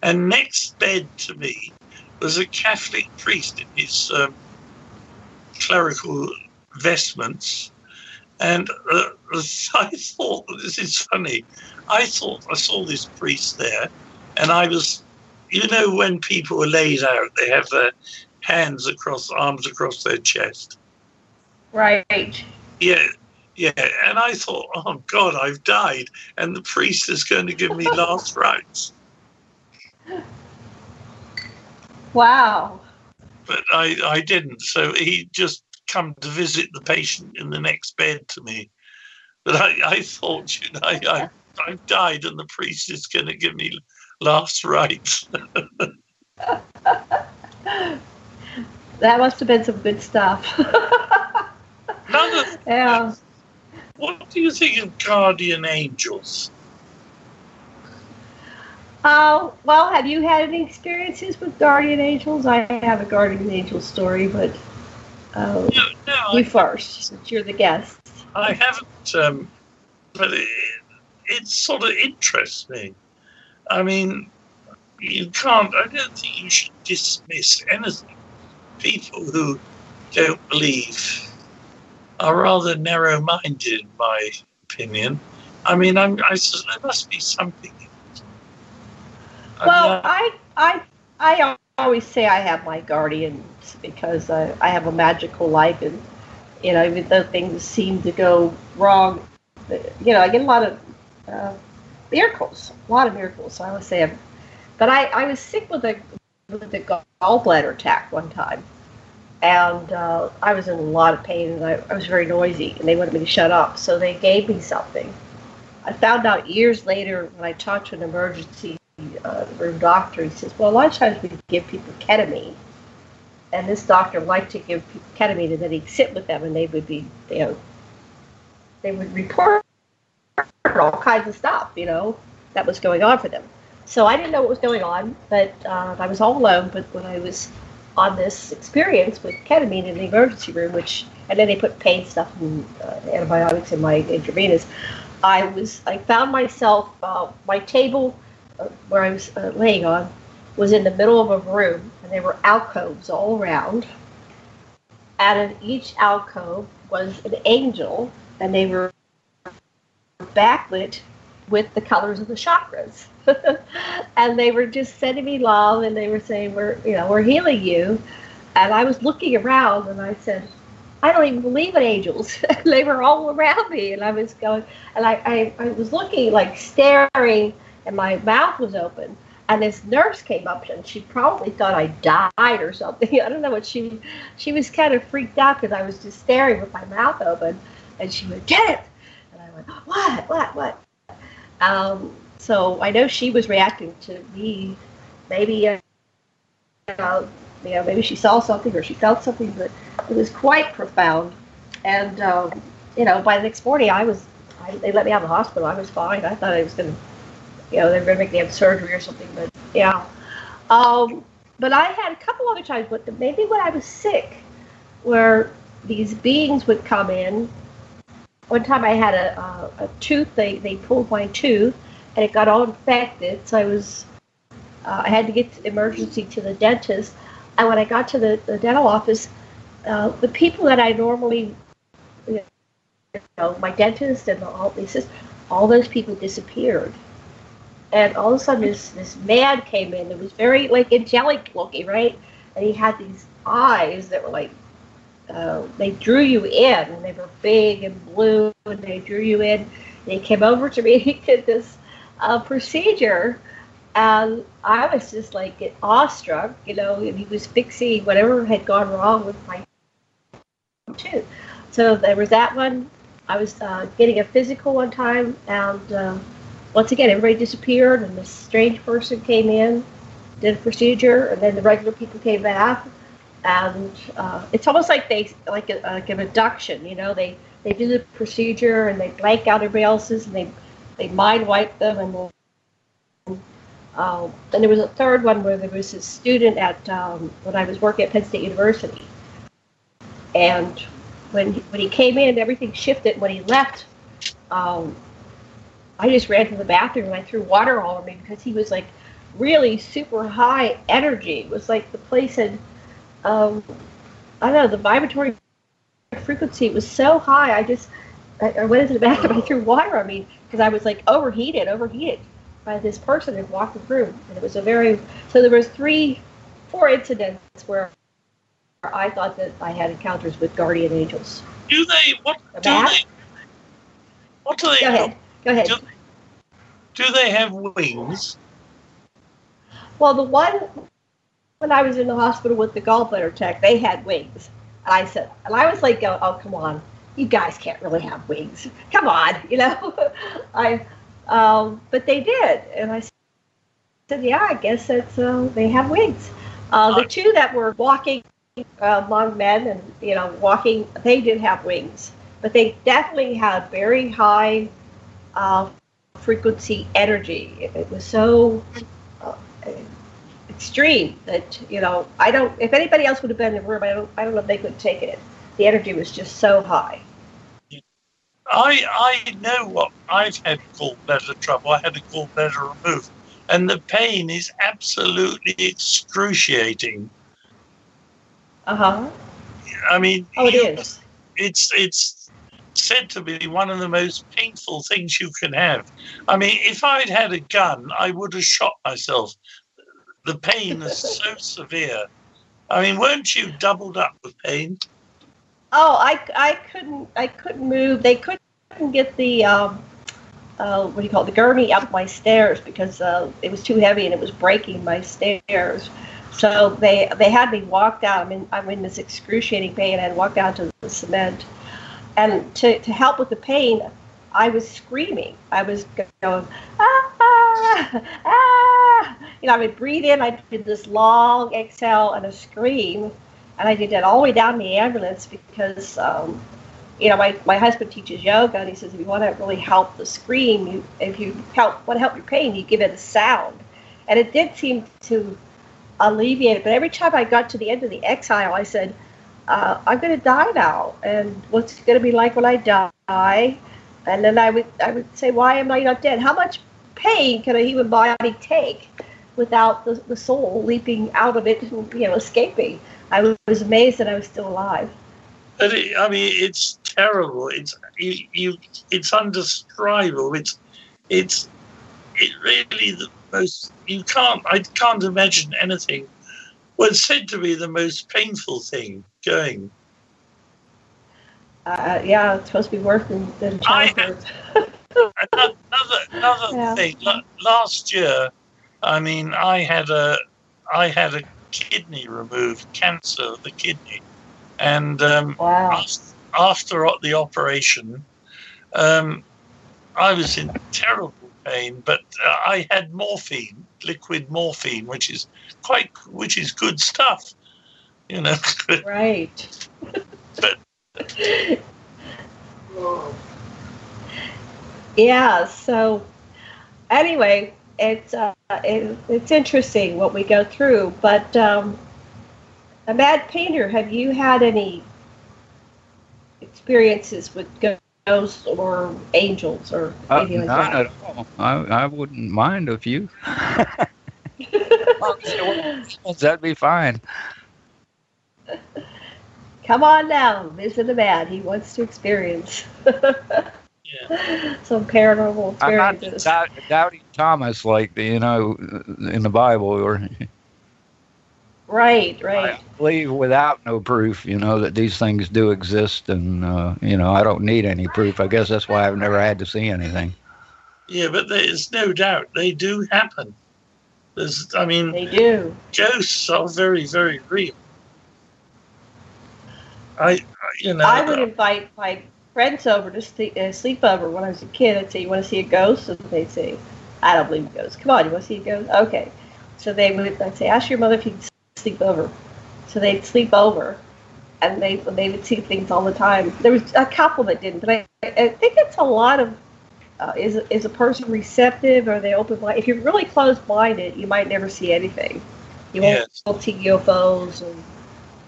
[SPEAKER 9] And next bed to me was a Catholic priest in his um, clerical vestments. And uh, I thought, this is funny, I thought I saw this priest there, and I was, you know, when people are laid out, they have their hands across, arms across their chest.
[SPEAKER 7] Right.
[SPEAKER 9] Yeah, yeah. And I thought, oh God, I've died, and the priest is going to give me last rites.
[SPEAKER 7] Wow.
[SPEAKER 9] But I, I didn't. So he just come to visit the patient in the next bed to me. But I, I thought, you know, I, I I died and the priest is going to give me last rites.
[SPEAKER 7] that must have been some good stuff. Yeah.
[SPEAKER 9] What do you think of guardian angels?
[SPEAKER 7] Uh, well, have you had any experiences with guardian angels? I have a guardian angel story, but uh, no, no, you I, first, since you're the guest.
[SPEAKER 9] I haven't, um, but it, it sort of interests me. I mean, you can't, I don't think you should dismiss anything. People who don't believe are rather narrow minded, in my opinion. I mean, I'm, I, there must be something.
[SPEAKER 7] Well, I, I, I always say I have my because I, I have a magical life, and you know, even though things seem to go wrong, you know, I get a lot of uh, miracles, a lot of miracles. So I would say, I'm, but I, I was sick with a with a gallbladder attack one time, and uh, I was in a lot of pain, and I, I was very noisy, and they wanted me to shut up, so they gave me something. I found out years later when I talked to an emergency uh, room doctor. He says, "Well, a lot of times we give people ketamine." And this doctor liked to give ketamine, and then he'd sit with them, and they would be, you know, they would report all kinds of stuff, you know, that was going on for them. So I didn't know what was going on, but uh, I was all alone. But when I was on this experience with ketamine in the emergency room, which and then they put pain stuff and uh, antibiotics in my intravenous, I was I found myself uh, my table uh, where I was uh, laying on was in the middle of a room, and there were alcoves all around. Out of each alcove was an angel, and they were backlit with the colors of the chakras. and they were just sending me love, and they were saying, "We're, you know, we're healing you." And I was looking around, and I said, "I don't even believe in angels." they were all around me, and I was going, and I, I, I was looking, like staring, and my mouth was open and this nurse came up and she probably thought I died or something. I don't know what she she was kind of freaked out because I was just staring with my mouth open, and she went, "Get it!" And I went, "What? What? What?" Um, so I know she was reacting to me. Maybe, uh, you know, maybe she saw something or she felt something, but it was quite profound. And um, you know, by the next morning, I was. I, they let me out of the hospital. I was fine. I thought I was going to you know, they're going to make me have surgery or something. But yeah. Um, but I had a couple other times, but maybe when I was sick, where these beings would come in. One time I had a, a, a tooth, they, they pulled my tooth and it got all infected. So I was, uh, I had to get emergency to the dentist. And when I got to the, the dental office, uh, the people that I normally, you know, my dentist and all these, all those people disappeared and all of a sudden this this man came in. It was very like angelic looking, right? And he had these eyes that were like uh, they drew you in, and they were big and blue, and they drew you in. And he came over to me. and He did this uh, procedure, and I was just like awestruck, you know. And he was fixing whatever had gone wrong with my tooth. So there was that one. I was uh, getting a physical one time, and uh, once again, everybody disappeared, and this strange person came in, did a procedure, and then the regular people came back. And uh, it's almost like they like a, like an abduction, you know. They they do the procedure and they blank out everybody else's, and they they mind wipe them. And then, uh, there was a third one where there was a student at um, when I was working at Penn State University, and when when he came in, everything shifted. When he left, um, I just ran to the bathroom and I threw water all over me because he was like really super high energy. It was like the place had, um, I don't know, the vibratory frequency was so high. I just, I, I went into the bathroom. I threw water on me because I was like overheated, overheated by this person who walked through. And it was a very, so there was three, four incidents where I thought that I had encounters with guardian angels.
[SPEAKER 9] Do they, what, do they, what do they,
[SPEAKER 7] Go ahead.
[SPEAKER 9] Do, do they have wings?
[SPEAKER 7] Well, the one when I was in the hospital with the gallbladder attack, they had wings. And I said, and I was like, oh, oh come on, you guys can't really have wings. Come on, you know. I, um, but they did, and I said, yeah, I guess that's uh, they have wings. Uh, the two that were walking uh, among men and you know walking, they did have wings, but they definitely had very high uh, frequency energy. It, was so uh, extreme that you know I don't. If anybody else would have been in the room, I don't. I don't know if they could take it. The energy was just so high.
[SPEAKER 9] I I know what I've had gallbladder trouble. I had a gallbladder removed, and the pain is absolutely excruciating.
[SPEAKER 7] Uh huh.
[SPEAKER 9] I mean,
[SPEAKER 7] oh, it
[SPEAKER 9] you,
[SPEAKER 7] is.
[SPEAKER 9] It's it's said to be one of the most painful things you can have. I mean, if I'd had a gun, I would have shot myself. The pain is so severe. I mean, weren't you doubled up with pain?
[SPEAKER 7] Oh, I, I couldn't I couldn't move. They couldn't get the um, uh, what do you call it, the gurney up my stairs because uh, it was too heavy and it was breaking my stairs. So they they had me walk down. I'm in I'm in this excruciating pain. I had walked down to the cement, and to to help with the pain, I was screaming. I was going ah ah ah. You know, I would breathe in. I did this long exhale and a scream, and I did that all the way down the ambulance because. Um, you know, my, my husband teaches yoga, and he says if you want to really help the scream, you, if you help want to help your pain, you give it a sound, and it did seem to alleviate it. But every time I got to the end of the exhale, I said, uh, "I'm going to die now, and what's it going to be like when I die?" And then I would I would say, "Why am I not dead? How much pain can a human body take without the, the soul leaping out of it, and, you know, escaping?" I was amazed that I was still alive.
[SPEAKER 9] But it, I mean, it's terrible. It's you, you it's undescribable. It's it's it really the most you can't I can't imagine anything was said to be the most painful thing going.
[SPEAKER 7] Uh, yeah, it's supposed to be worse than, childbirth.
[SPEAKER 9] another another
[SPEAKER 7] Yeah.
[SPEAKER 9] thing. Last year, I mean, I had a I had a kidney removed, cancer of the kidney, and um, after, after the operation, um, I was in terrible pain. But uh, I had morphine, liquid morphine, which is quite which is good stuff, you know.
[SPEAKER 7] right.
[SPEAKER 9] but
[SPEAKER 7] Yeah. So anyway, it's uh, it, it's interesting what we go through. But um, a mad painter, have you had any experiences with ghosts or angels or
[SPEAKER 8] Uh,
[SPEAKER 7] like
[SPEAKER 8] none
[SPEAKER 7] that?
[SPEAKER 8] at all. I, I wouldn't mind a few. That'd be fine.
[SPEAKER 7] Come on now, visit a man. He wants to experience some paranormal experiences.
[SPEAKER 8] I'm not
[SPEAKER 7] experiences.
[SPEAKER 8] doubt, doubting Thomas like you know in the Bible or
[SPEAKER 7] Right, right.
[SPEAKER 8] I believe without no proof, you know, that these things do exist, and uh, you know, I don't need any proof. I guess that's why I've never had to see anything.
[SPEAKER 9] Yeah, but there's no doubt they do happen. There's, I mean,
[SPEAKER 7] they do.
[SPEAKER 9] Ghosts are very, very real. I, you know,
[SPEAKER 7] I would invite my friends over to sleep, uh, sleep over when I was a kid. I'd say, "You want to see a ghost?" And they'd say, "I don't believe in ghosts. Come on, you want to see a ghost?" Okay. So they would. I'd say, "Ask your mother if you can sleep over." So they'd sleep over, and they they would see things all the time. There was a couple that didn't, but I, I think it's a lot of. Uh, is is a person receptive? Are they open minded? If you're really closed minded, you might never see anything. You won't,
[SPEAKER 9] Yes.
[SPEAKER 7] see UFOs and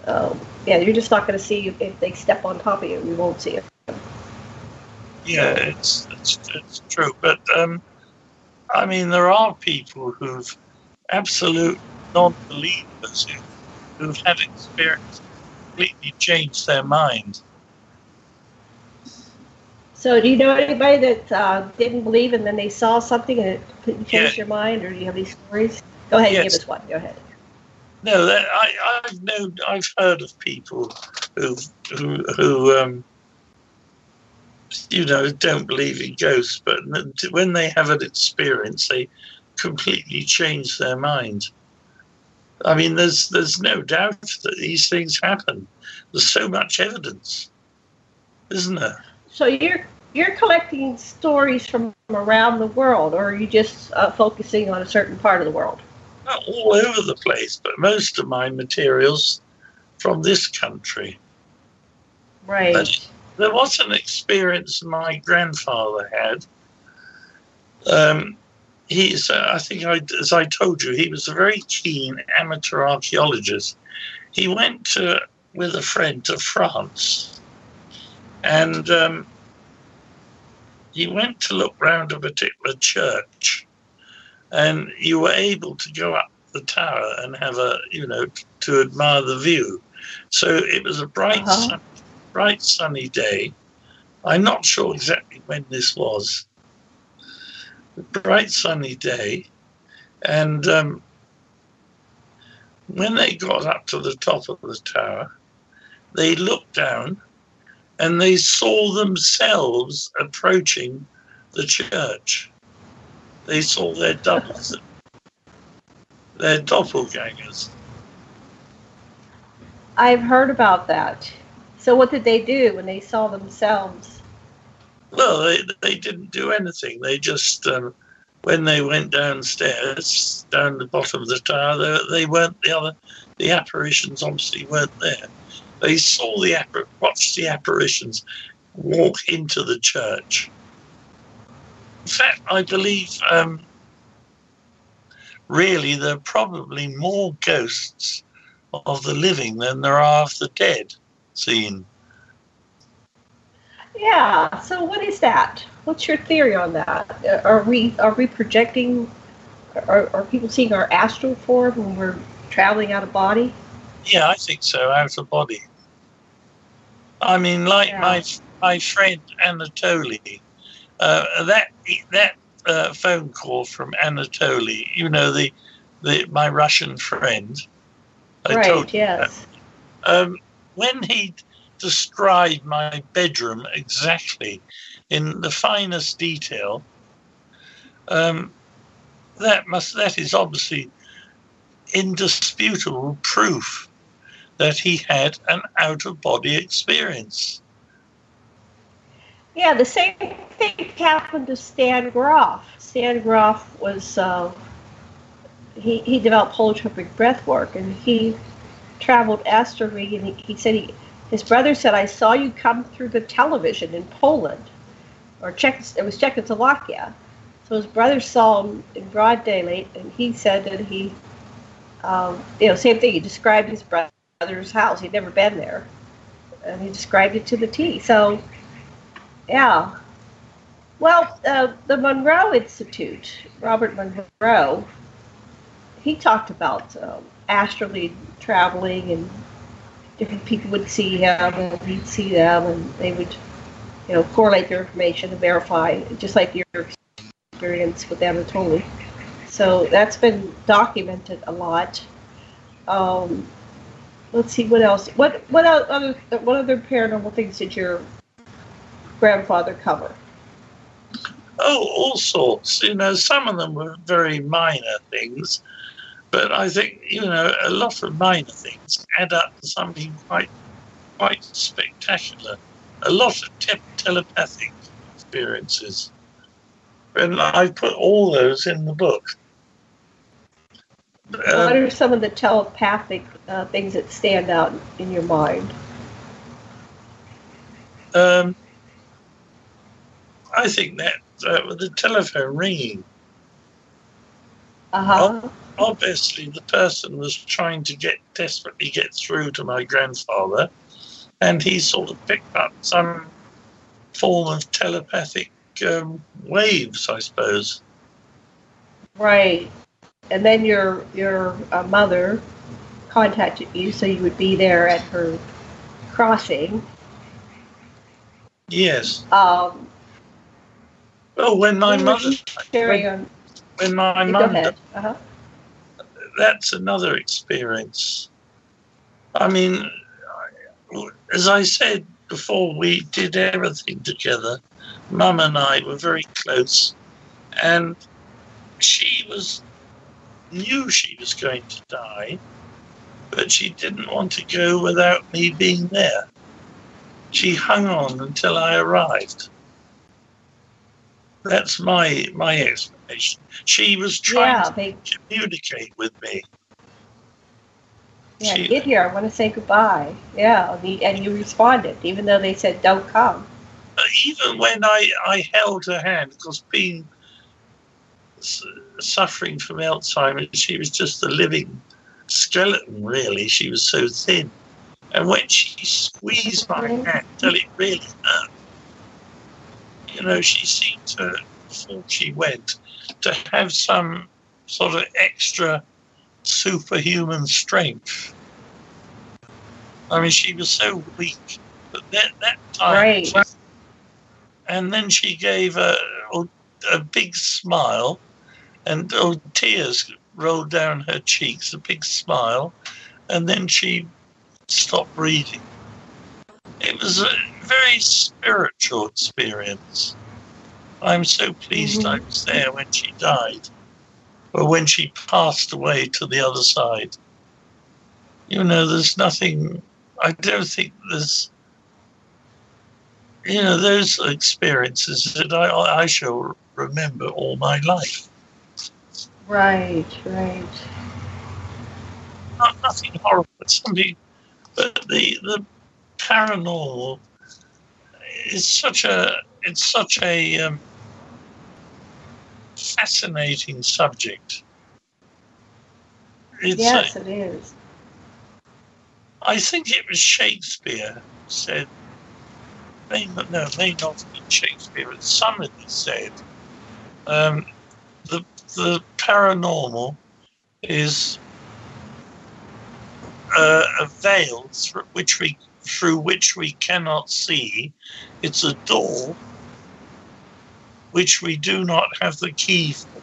[SPEAKER 7] um, yeah, you're just not going to see if they step on top of you. You won't see it.
[SPEAKER 9] yeah, it's, it's it's true. But um, I mean, there are people who've absolute non-believers who, who've had experience completely changed their mind.
[SPEAKER 7] So, do you know anybody that uh, didn't believe and then they saw something and it changed
[SPEAKER 9] Yeah.
[SPEAKER 7] their mind, or do you have these stories? Go ahead,
[SPEAKER 9] Yes.
[SPEAKER 7] give us one. Go ahead.
[SPEAKER 9] No, I, I've known, I've heard of people who, who, who, um, you know, don't believe in ghosts, but when they have an experience, they completely change their mind. I mean, there's there's no doubt that these things happen. There's so much evidence, isn't there?
[SPEAKER 7] So you're you're collecting stories from around the world, or are you just uh, focusing on a certain part of the world?
[SPEAKER 9] Not all over the place, but most of my materials from this country.
[SPEAKER 7] Right.
[SPEAKER 9] But there was an experience my grandfather had. Um, he's, uh, I think, I, as I told you, he was a very keen amateur archaeologist. He went to, with a friend to France, and um, he went to look round a particular church, and you were able to go up the tower and have a, you know, to admire the view. So it was a bright,
[SPEAKER 7] Uh-huh.
[SPEAKER 9] sun, bright sunny day I'm not sure exactly when this was. A bright sunny day, and um, when they got up to the top of the tower, they looked down and they saw themselves approaching the church. They saw their doubles, their doppelgangers.
[SPEAKER 7] I've heard about that. So what did they do when they saw themselves?
[SPEAKER 9] Well, they, they didn't do anything. They just, um, when they went downstairs, down the bottom of the tower, they, they weren't the other, the apparitions obviously weren't there. They saw the, appar- watched the apparitions walk into the church. In fact, I believe um, really there are probably more ghosts of the living than there are of the dead seen.
[SPEAKER 7] Yeah. So what is that? What's your theory on that? Are we are we projecting? Are, are people seeing our astral form when we're traveling out of body?
[SPEAKER 9] Yeah, I think so. Out of body. I mean, like
[SPEAKER 7] Yeah.
[SPEAKER 9] my my friend Anatoly, uh, that that uh, phone call from Anatoly, you know the the my Russian friend. I
[SPEAKER 7] right. yes.
[SPEAKER 9] Um, when he described my bedroom exactly in the finest detail, um, that must that is obviously indisputable proof that he had an out of body experience.
[SPEAKER 7] Yeah, the same thing happened to Stan Grof. Stan Grof was uh, he he developed holotropic breath work, and he traveled astrally, and he, he said he his brother said I saw you come through the television in Poland, or Czech it was Czechoslovakia. So his brother saw him in broad daylight, and he said that he, um, you know, same thing. He described his brother's house. He'd never been there, and he described it to the T. So. Yeah. Well, uh, the Monroe Institute, Robert Monroe, he talked about um, astrally traveling and different people would see him and he'd see them and they would, you know, correlate their information and verify, just like your experience with Anatoly. So that's been documented a lot. Um, let's see what else. What what other what other paranormal things did your grandfather cover?
[SPEAKER 9] Oh, all sorts. You know, some of them were very minor things, but I think you know a lot of minor things add up to something quite, quite spectacular. A lot of te- telepathic experiences, and I put all those in the book.
[SPEAKER 7] what
[SPEAKER 9] Um,
[SPEAKER 7] are some of the telepathic uh, things that stand out in your mind?
[SPEAKER 9] Um, I think that uh, with the telephone ringing,
[SPEAKER 7] Uh huh.
[SPEAKER 9] obviously the person was trying to get desperately get through to my grandfather, and he sort of picked up some form of telepathic um, waves, I suppose.
[SPEAKER 7] Right. And then your your uh, mother contacted you, so you would be there at her crossing.
[SPEAKER 9] Yes.
[SPEAKER 7] Um,
[SPEAKER 9] Well, when my
[SPEAKER 7] we
[SPEAKER 9] mother, when,
[SPEAKER 7] on-
[SPEAKER 9] when my mum.
[SPEAKER 7] Uh-huh.
[SPEAKER 9] that's another experience. I mean, as I said before, we did everything together. Mum and I were very close, and she was knew she was going to die, but she didn't want to go without me being there. She hung on until I arrived. That's my my explanation. She was trying
[SPEAKER 7] Yeah,
[SPEAKER 9] to communicate with me.
[SPEAKER 7] yeah
[SPEAKER 9] She-
[SPEAKER 7] get here. I want to say goodbye. Yeah, and you- responded, even though they said don't come.
[SPEAKER 9] even when I, I held her hand, because being suffering from Alzheimer's, she was just a living skeleton, really. She was so thin. And when she squeezed my hand till it really hurt, you know, she seemed to, before she went, to have some sort of extra superhuman strength. I mean, she was so weak. But that, that time,
[SPEAKER 7] Right.
[SPEAKER 9] and then she gave a, a big smile, and oh, tears rolled down her cheeks, a big smile, and then she stopped breathing. It was very spiritual experience. I'm so pleased mm-hmm. I was there when she died, or when she passed away to the other side. You know, there's nothing, I don't think there's, you know, those experiences that I, I shall remember all my life.
[SPEAKER 7] Right, right.
[SPEAKER 9] Not nothing horrible, but something, but the, the paranormal is such a, it's such a um, fascinating subject. It's
[SPEAKER 7] yes,
[SPEAKER 9] a-
[SPEAKER 7] it is.
[SPEAKER 9] I think it was Shakespeare said, may not, no, may not have been Shakespeare, but somebody said, um, the, the paranormal is uh, a veil through which we through which we cannot see. It's a door which we do not have the key for.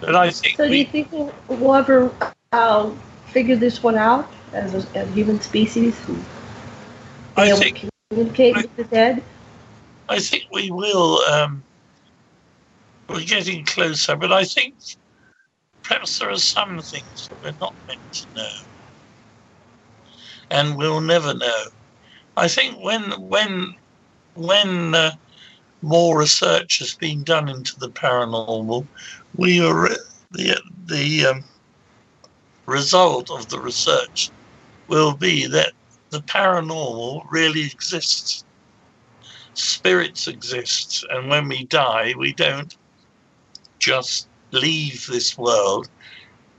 [SPEAKER 9] But I think
[SPEAKER 7] So do you think we'll, ever uh, figure this one out as a, as human species
[SPEAKER 9] I think-
[SPEAKER 7] communicate with the dead?
[SPEAKER 9] I think we will. Um, we're getting closer, but I think perhaps there are some things that we're not meant to know, and we'll never know. I think when when when uh, more research has been done into the paranormal, we are the the um, result of the research will be that the paranormal really exists spirits exist, and when we die, we don't just leave this world.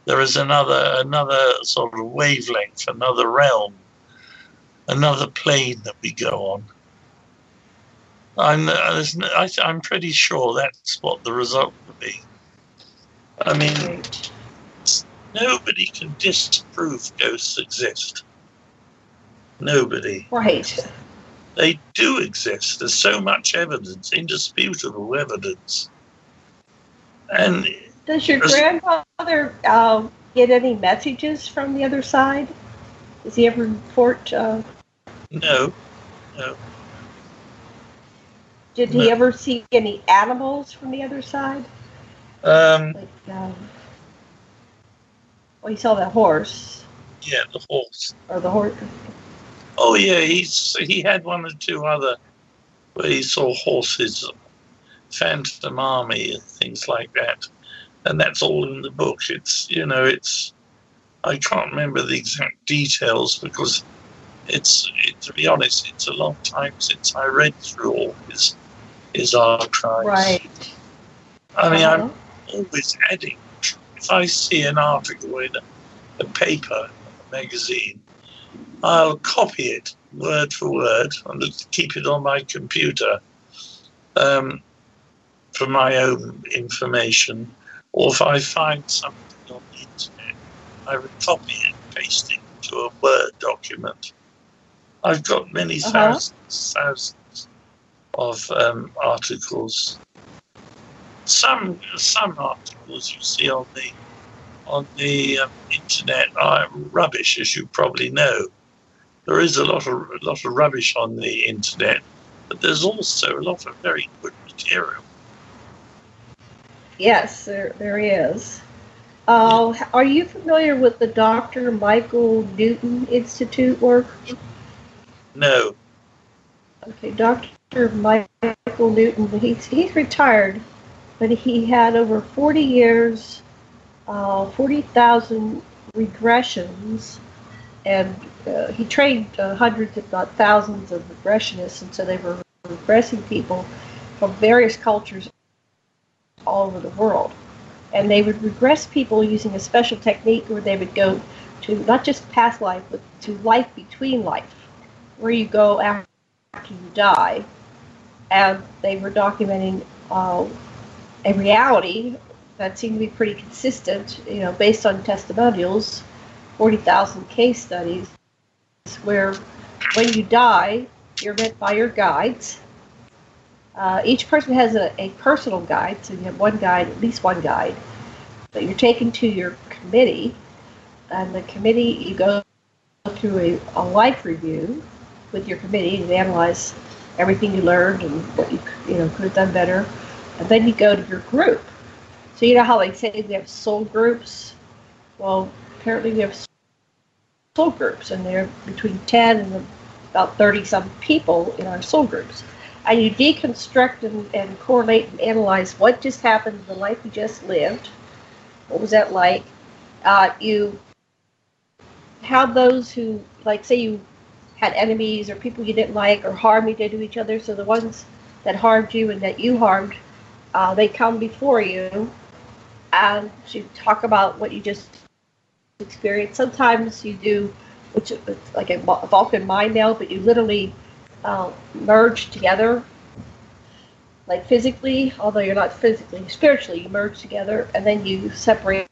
[SPEAKER 9] There is another another sort of wavelength, another realm, another plane that we go on. I'm uh, there's no- I, I'm pretty sure that's what the result will be. I mean, nobody can disprove ghosts exist. Nobody.
[SPEAKER 7] Right.
[SPEAKER 9] They do exist. There's so much evidence, indisputable evidence. And
[SPEAKER 7] Does your grandfather uh, get any messages from the other side? Does he ever report? Uh,
[SPEAKER 9] no, no,
[SPEAKER 7] did he ever see any animals from the other side?
[SPEAKER 9] um,
[SPEAKER 7] Like, um, well, he saw the horse
[SPEAKER 9] yeah, the horse.
[SPEAKER 7] or the horse.
[SPEAKER 9] Oh yeah, he's he had one or two other where he saw horses, Phantom Army, and things like that, and that's all in the book. It's you know, it's I can't remember the exact details because it's it, to be honest, it's a long time since I read through all his his archives.
[SPEAKER 7] Right.
[SPEAKER 9] I mean,
[SPEAKER 7] Uh-huh.
[SPEAKER 9] I'm always adding. If I see an article in a, a paper, a magazine, I'll copy it word for word and keep it on my computer um, for my own information. Or if I find something on the internet, I would copy and paste it into a Word document. I've got many
[SPEAKER 7] Uh-huh.
[SPEAKER 9] thousands, thousands of um, articles some some articles you see on the on the um, internet are rubbish, as you probably know. There is a lot of a lot of rubbish on the internet, but there's also a lot of very good material.
[SPEAKER 7] Yes, there, there is. Uh, are you familiar with the Dr. Michael Newton Institute work?
[SPEAKER 9] No,
[SPEAKER 7] Okay, Dr. Michael Newton, he's, he's retired, but he had over 40 years, uh, 40,000 regressions, and uh, he trained uh, hundreds, if not thousands, of regressionists, and so they were regressing people from various cultures all over the world. And they would regress people using a special technique where they would go to not just past life, but to life between life, where you go after you die. And they were documenting uh, a reality that seemed to be pretty consistent, you know, based on testimonials, 40,000 case studies, where when you die, You're met by your guides. Uh, each person has a, a personal guide, so you have one guide, at least one guide. But you're taken to your committee, and the committee, you go through a, a life review with your committee and analyze everything you learned and what you you know could have done better. And then you go to your group. So you know how they say we have soul groups? Well, apparently we have soul groups, and they're between 10 and about 30 some people in our soul groups. And you deconstruct and, and correlate and analyze what just happened in the life you just lived. What was that like? Uh, you have those who, like, say you had enemies or people you didn't like or harm you did to each other. So the ones that harmed you and that you harmed, uh, they come before you and you talk about what you just experienced. Sometimes you do, which like a Vulcan mind meld, but you literally uh, merge together, like physically, although you're not physically, spiritually, you merge together and then you separate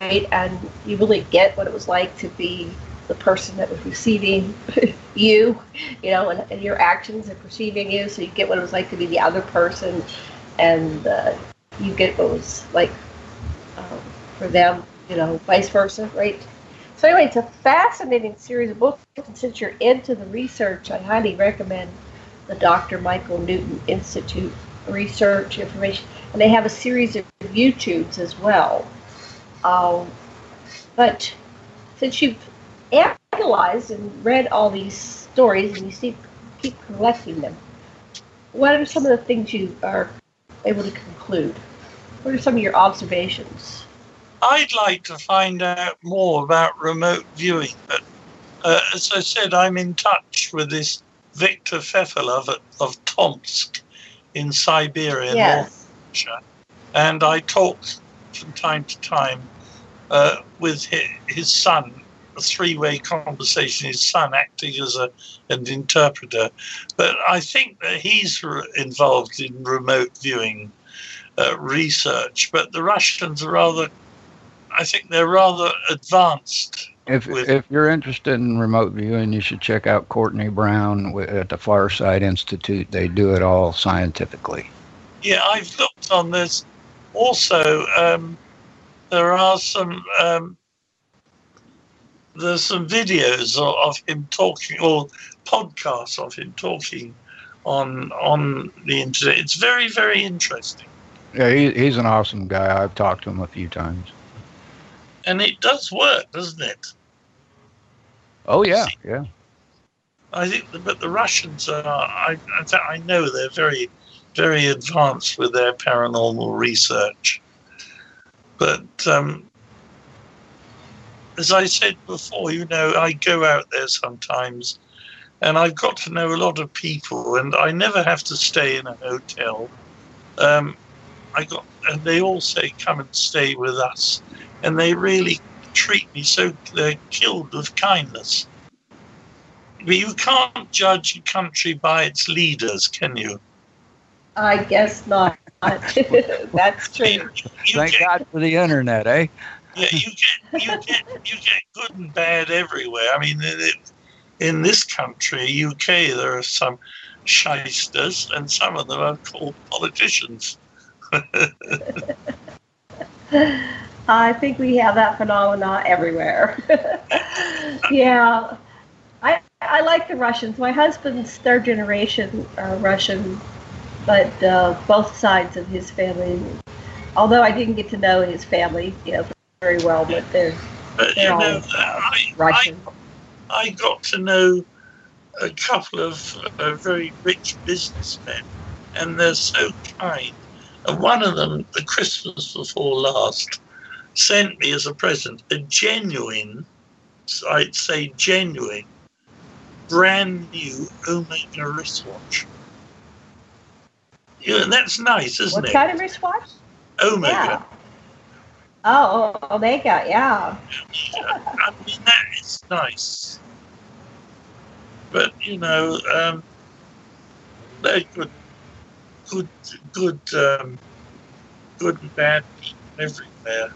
[SPEAKER 7] and you really get what it was like to be the person that was receiving you, you know, and, and, your actions and perceiving you. So you get what it was like to be the other person, and uh, you get what it was like um, for them, you know, vice versa, right? So anyway, it's a fascinating series of books. And since you're into the research, I highly recommend the Dr. Michael Newton Institute research information, and they have a series of YouTubes as well. Um, but since you've analyzed and read all these stories and you see, keep collecting them, what are some of the things you are able to conclude? What are some of your observations?
[SPEAKER 9] I'd like to find out more about remote viewing, but uh, as I said, I'm in touch with this Viktor Fefelov of, of Tomsk in Siberia, yes. North Russia, and I talk from time to time uh, with his, his son a three-way conversation. His son acting as a an interpreter, but I think that he's involved in remote viewing uh, research. But the Russians are rather, I think they're rather advanced.
[SPEAKER 8] If if you're interested in remote viewing, you should check out Courtney Brown at the Farsight Institute. They do it all scientifically.
[SPEAKER 9] Yeah, I've looked on this. Also, um, there are some um, there's some videos of, of him talking or podcasts of him talking on on the internet. It's very very interesting.
[SPEAKER 8] Yeah, he, he's an awesome guy. I've talked to him a few times.
[SPEAKER 9] And it does work, doesn't it?
[SPEAKER 8] Oh yeah, yeah.
[SPEAKER 9] I think, the, but the Russians are. I I know they're very very advanced with their paranormal research. But um, as I said before, you know, I go out there sometimes and I've got to know a lot of people and I never have to stay in a hotel. Um, I got, and they all say, come and stay with us. And they really treat me so they're killed with kindness. But you can't judge a country by its leaders, can you?
[SPEAKER 7] I guess not. That's true. You,
[SPEAKER 8] you Thank get, God for the internet, eh?
[SPEAKER 9] yeah, you get you get you get good and bad everywhere. I mean, it, in this country, UK, there are some shysters, and some of them are called politicians.
[SPEAKER 7] I think we have that phenomena everywhere. yeah, I I like the Russians. My husband's third generation uh, Russian, but uh, both sides of his family. Although I didn't get to know his family, you know, very well, but they're, but, they're all know, I, Russian.
[SPEAKER 9] I, I, got to know a couple of uh, very rich businessmen, and they're so kind. And one of them, the Christmas before last, sent me as a present a genuine, I'd say genuine, brand new Omega wristwatch. Yeah, and that's nice, isn't it?
[SPEAKER 7] What kind of wristwatch?
[SPEAKER 9] Omega. Yeah.
[SPEAKER 7] Oh, Omega, yeah.
[SPEAKER 9] I mean, that is nice. But, you know, um, they're good, good, good, um, good and bad people everywhere.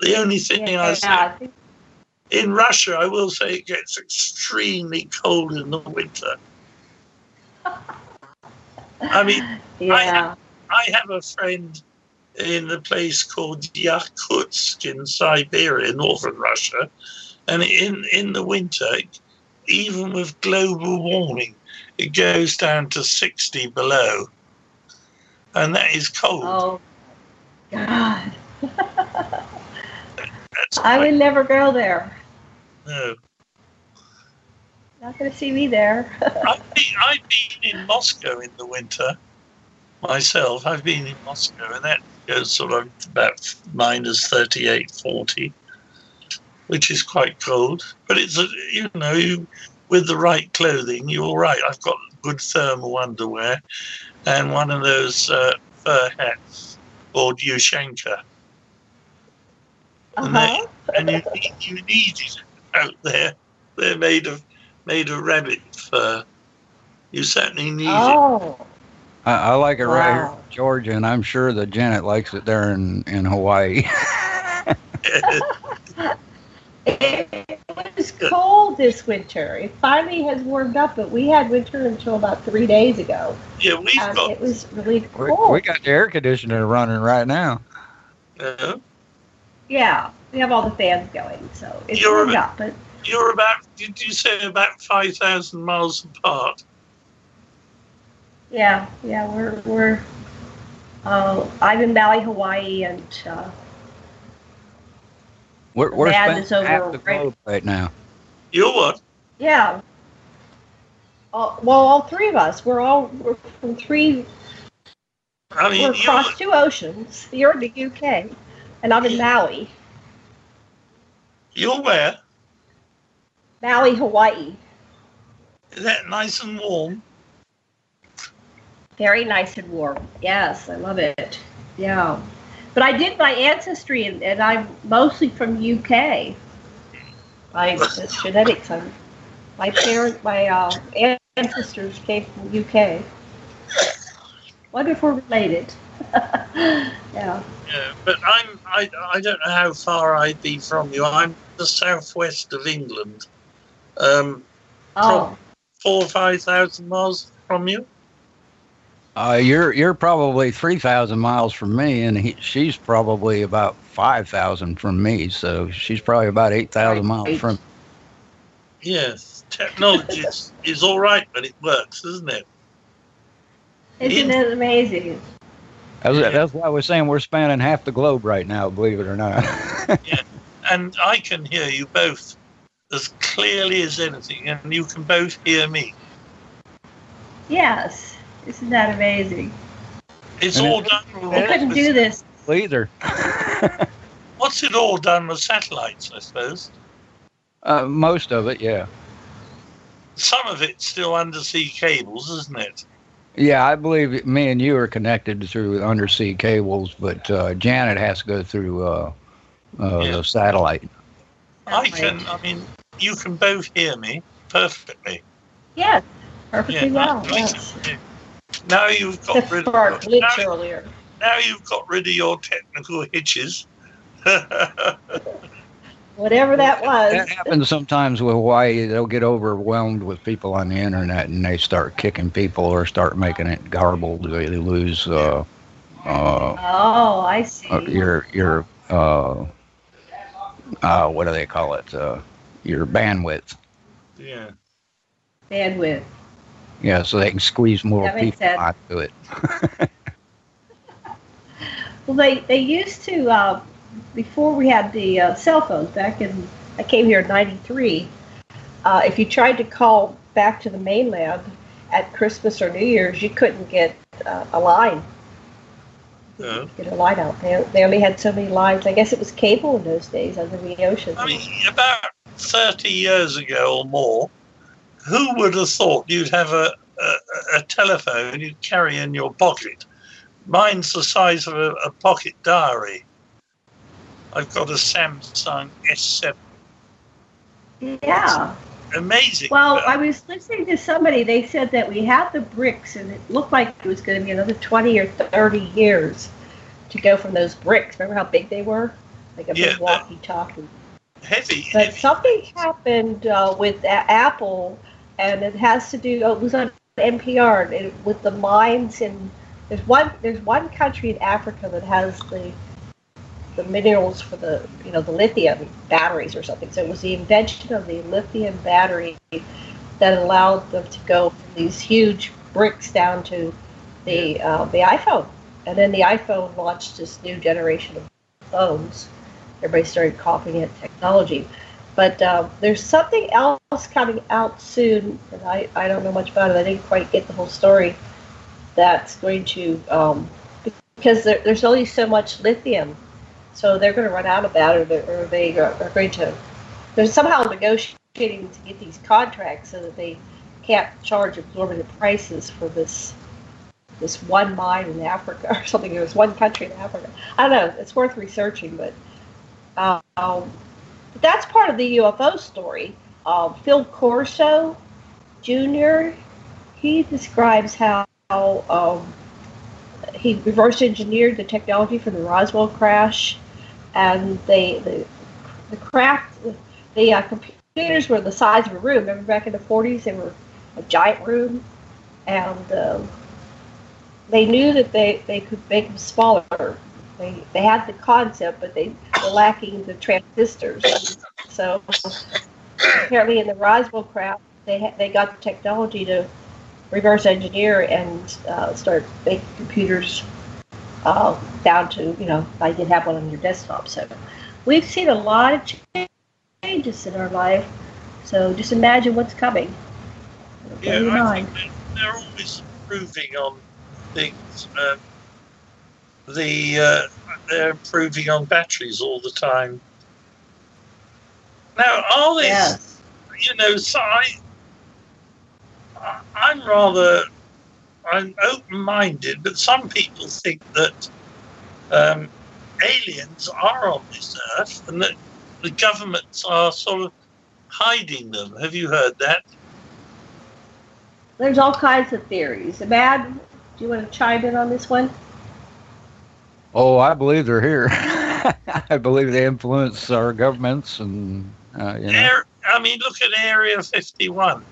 [SPEAKER 9] The only thing yeah, I say, in Russia, I will say it gets extremely cold in the winter. I mean, I, have, I have a friend in a place called Yakutsk in Siberia, northern Russia, and in, in the winter, even with global warming, it goes down to 60 below. And that is cold.
[SPEAKER 7] Oh, God. I would never go there.
[SPEAKER 9] No.
[SPEAKER 7] Not going to see me there.
[SPEAKER 9] I've been, I've been in Moscow in the winter myself. I've been in Moscow, and that goes sort of about minus 38, 40, which is quite cold. But it's, a, you know, you, with the right clothing, you're all right. I've got good thermal underwear and one of those uh, fur hats called ushanka. And, they, and you, need, you need it out there. They're made of made of rabbit fur. You certainly need
[SPEAKER 7] Oh.
[SPEAKER 8] I, I like it right here in Georgia, and I'm sure that Janet likes it there in, in Hawaii.
[SPEAKER 7] It was cold this winter. It finally has warmed up, but we had winter until about three days ago.
[SPEAKER 9] Yeah, we've
[SPEAKER 7] Um,
[SPEAKER 9] got
[SPEAKER 7] it was really cold.
[SPEAKER 8] we got the air conditioner running right now.
[SPEAKER 9] uh,
[SPEAKER 7] yeah, we have all the fans going, so it's
[SPEAKER 9] You're
[SPEAKER 7] warmed
[SPEAKER 9] a-
[SPEAKER 7] up. But
[SPEAKER 9] You're about, did you say about 5,000 miles apart?
[SPEAKER 7] yeah, yeah, we're we're. Uh, I'm in Maui, Hawaii, and uh,
[SPEAKER 8] We're, we're
[SPEAKER 7] Bad
[SPEAKER 8] spending
[SPEAKER 7] over
[SPEAKER 8] half the
[SPEAKER 7] right-
[SPEAKER 8] globe right now.
[SPEAKER 9] You're what?
[SPEAKER 7] yeah. Uh, well, all three of us. We're all we're from three.
[SPEAKER 9] I mean,
[SPEAKER 7] we're
[SPEAKER 9] you're,
[SPEAKER 7] across two oceans. You're in the UK, and I'm in Maui,
[SPEAKER 9] you're where?
[SPEAKER 7] Maui, Hawaii.
[SPEAKER 9] Is that nice and warm?
[SPEAKER 7] Very nice and warm. Yes, I love it. Yeah. But I did my ancestry, and, and I'm mostly from UK. My genetics. I'm, my parents, my uh, ancestors came from UK. Wonder if we're related. yeah.
[SPEAKER 9] Yeah, but I'm, I, I don't know how far I'd be from you. I'm the southwest of England. Um,
[SPEAKER 7] Oh,
[SPEAKER 9] four or 5,000 miles from you?
[SPEAKER 8] Uh, you're you're probably three thousand miles from me, and he, she's probably about five thousand from me. So she's probably about eight thousand miles from.
[SPEAKER 9] Yes, technology is, is all right, but it works, isn't it?
[SPEAKER 7] isn't it amazing?
[SPEAKER 8] That's, that's why we're saying we're spanning half the globe right now. Believe it or not.
[SPEAKER 9] yeah, And I can hear you both as clearly as anything, and you can both hear me.
[SPEAKER 7] Yes. Isn't that amazing?
[SPEAKER 9] It's
[SPEAKER 8] And
[SPEAKER 9] all
[SPEAKER 8] it-
[SPEAKER 9] done.
[SPEAKER 7] I couldn't do this.
[SPEAKER 8] Either.
[SPEAKER 9] What's it all done with satellites? I suppose
[SPEAKER 8] Uh, most of it, yeah.
[SPEAKER 9] some of it's still undersea cables, isn't it?
[SPEAKER 8] Yeah, I believe me and you are connected through undersea cables, but uh, Janet has to go through uh, uh, the satellite.
[SPEAKER 9] I can. I mean, you can both hear me perfectly.
[SPEAKER 7] Yes. Perfectly
[SPEAKER 9] Yeah,
[SPEAKER 7] well.
[SPEAKER 9] I-
[SPEAKER 7] Yes.
[SPEAKER 9] Now you've got
[SPEAKER 7] Except
[SPEAKER 9] rid
[SPEAKER 7] for our
[SPEAKER 9] of
[SPEAKER 7] glitch
[SPEAKER 9] now,
[SPEAKER 7] earlier.
[SPEAKER 9] now you've got rid of your technical hitches.
[SPEAKER 7] Whatever that was.
[SPEAKER 8] That happens sometimes with Hawaii. They'll get overwhelmed with people on the internet and they start kicking people or start making it garbled. They lose uh, uh,
[SPEAKER 7] Oh, I see.
[SPEAKER 8] uh, your your uh, uh, what do they call it? Uh, your bandwidth.
[SPEAKER 9] yeah.
[SPEAKER 7] Bandwidth.
[SPEAKER 8] Yeah, so they can squeeze more people
[SPEAKER 7] sense.
[SPEAKER 8] onto it.
[SPEAKER 7] Well, they, they used to, uh, before we had the uh, cell phones, back in, I came here in 93, uh, if you tried to call back to the mainland at Christmas or New Year's, you couldn't get uh, a line.
[SPEAKER 9] Yeah.
[SPEAKER 7] Get a line out. They, they only had so many lines. I guess it was cable in those days under the ocean.
[SPEAKER 9] I mean, about 30 years ago or more, who would have thought you'd have a, a, a telephone you'd carry in your pocket? Mine's the size of a, a pocket diary. I've got a Samsung S7.
[SPEAKER 7] yeah.
[SPEAKER 9] Amazing.
[SPEAKER 7] Well, I was listening to somebody. They said that we had the bricks, and it looked like it was going to be another 20 or 30 years to go from those bricks. Remember how big they were? Like a
[SPEAKER 9] Yeah,
[SPEAKER 7] big walkie-talkie.
[SPEAKER 9] heavy.
[SPEAKER 7] But something happened uh, with a- Apple, and it has to do. Oh, it was on NPR it, with the mines in. There's one. There's one country in Africa that has the the minerals for the you know the lithium batteries or something. So it was the invention of the lithium battery that allowed them to go from these huge bricks down to the uh, the iPhone, and then the iPhone launched this new generation of phones. Everybody started copying it technology, but um, there's something else coming out soon, and I, I don't know much about it. I didn't quite get the whole story. That's going to um, because there, there's only so much lithium, so they're going to run out of that, or, they- or they are, going to. They're somehow negotiating to get these contracts so that they can't charge exorbitant prices for this this one mine in Africa or something. There's one country in Africa. I don't know. It's worth researching, but um, that's part of the UFO story. Um, Phil Corso Jr. He describes how um, he reverse engineered the technology from the Roswell crash, and they the the craft the uh, computers were the size of a room. Remember back in the 40s, they were a giant room, and um, they knew that they, they could make them smaller. They, they had the concept, but they were lacking the transistors. So apparently, in the Roswell craft, they ha- they got the technology to reverse engineer and uh, start making computers uh, down to you know like you'd have one on your desktop. So we've seen a lot of changes in our life. So just imagine what's coming.
[SPEAKER 9] Yeah, I
[SPEAKER 7] mind.
[SPEAKER 9] think they're, always improving on things. Um, the uh, they're improving on batteries all the time. Now, all this,
[SPEAKER 7] Yes.
[SPEAKER 9] You know, so I- I'm rather, I'm open-minded, but some people think that um, aliens are on this earth and that the governments are sort of hiding them. Have you heard that?
[SPEAKER 7] There's all kinds of theories. Mad, do you want to chime in on this one?
[SPEAKER 8] Oh, I believe they're here. I believe they influence our governments, and uh, you know.
[SPEAKER 9] Air, I mean, look at Area 51.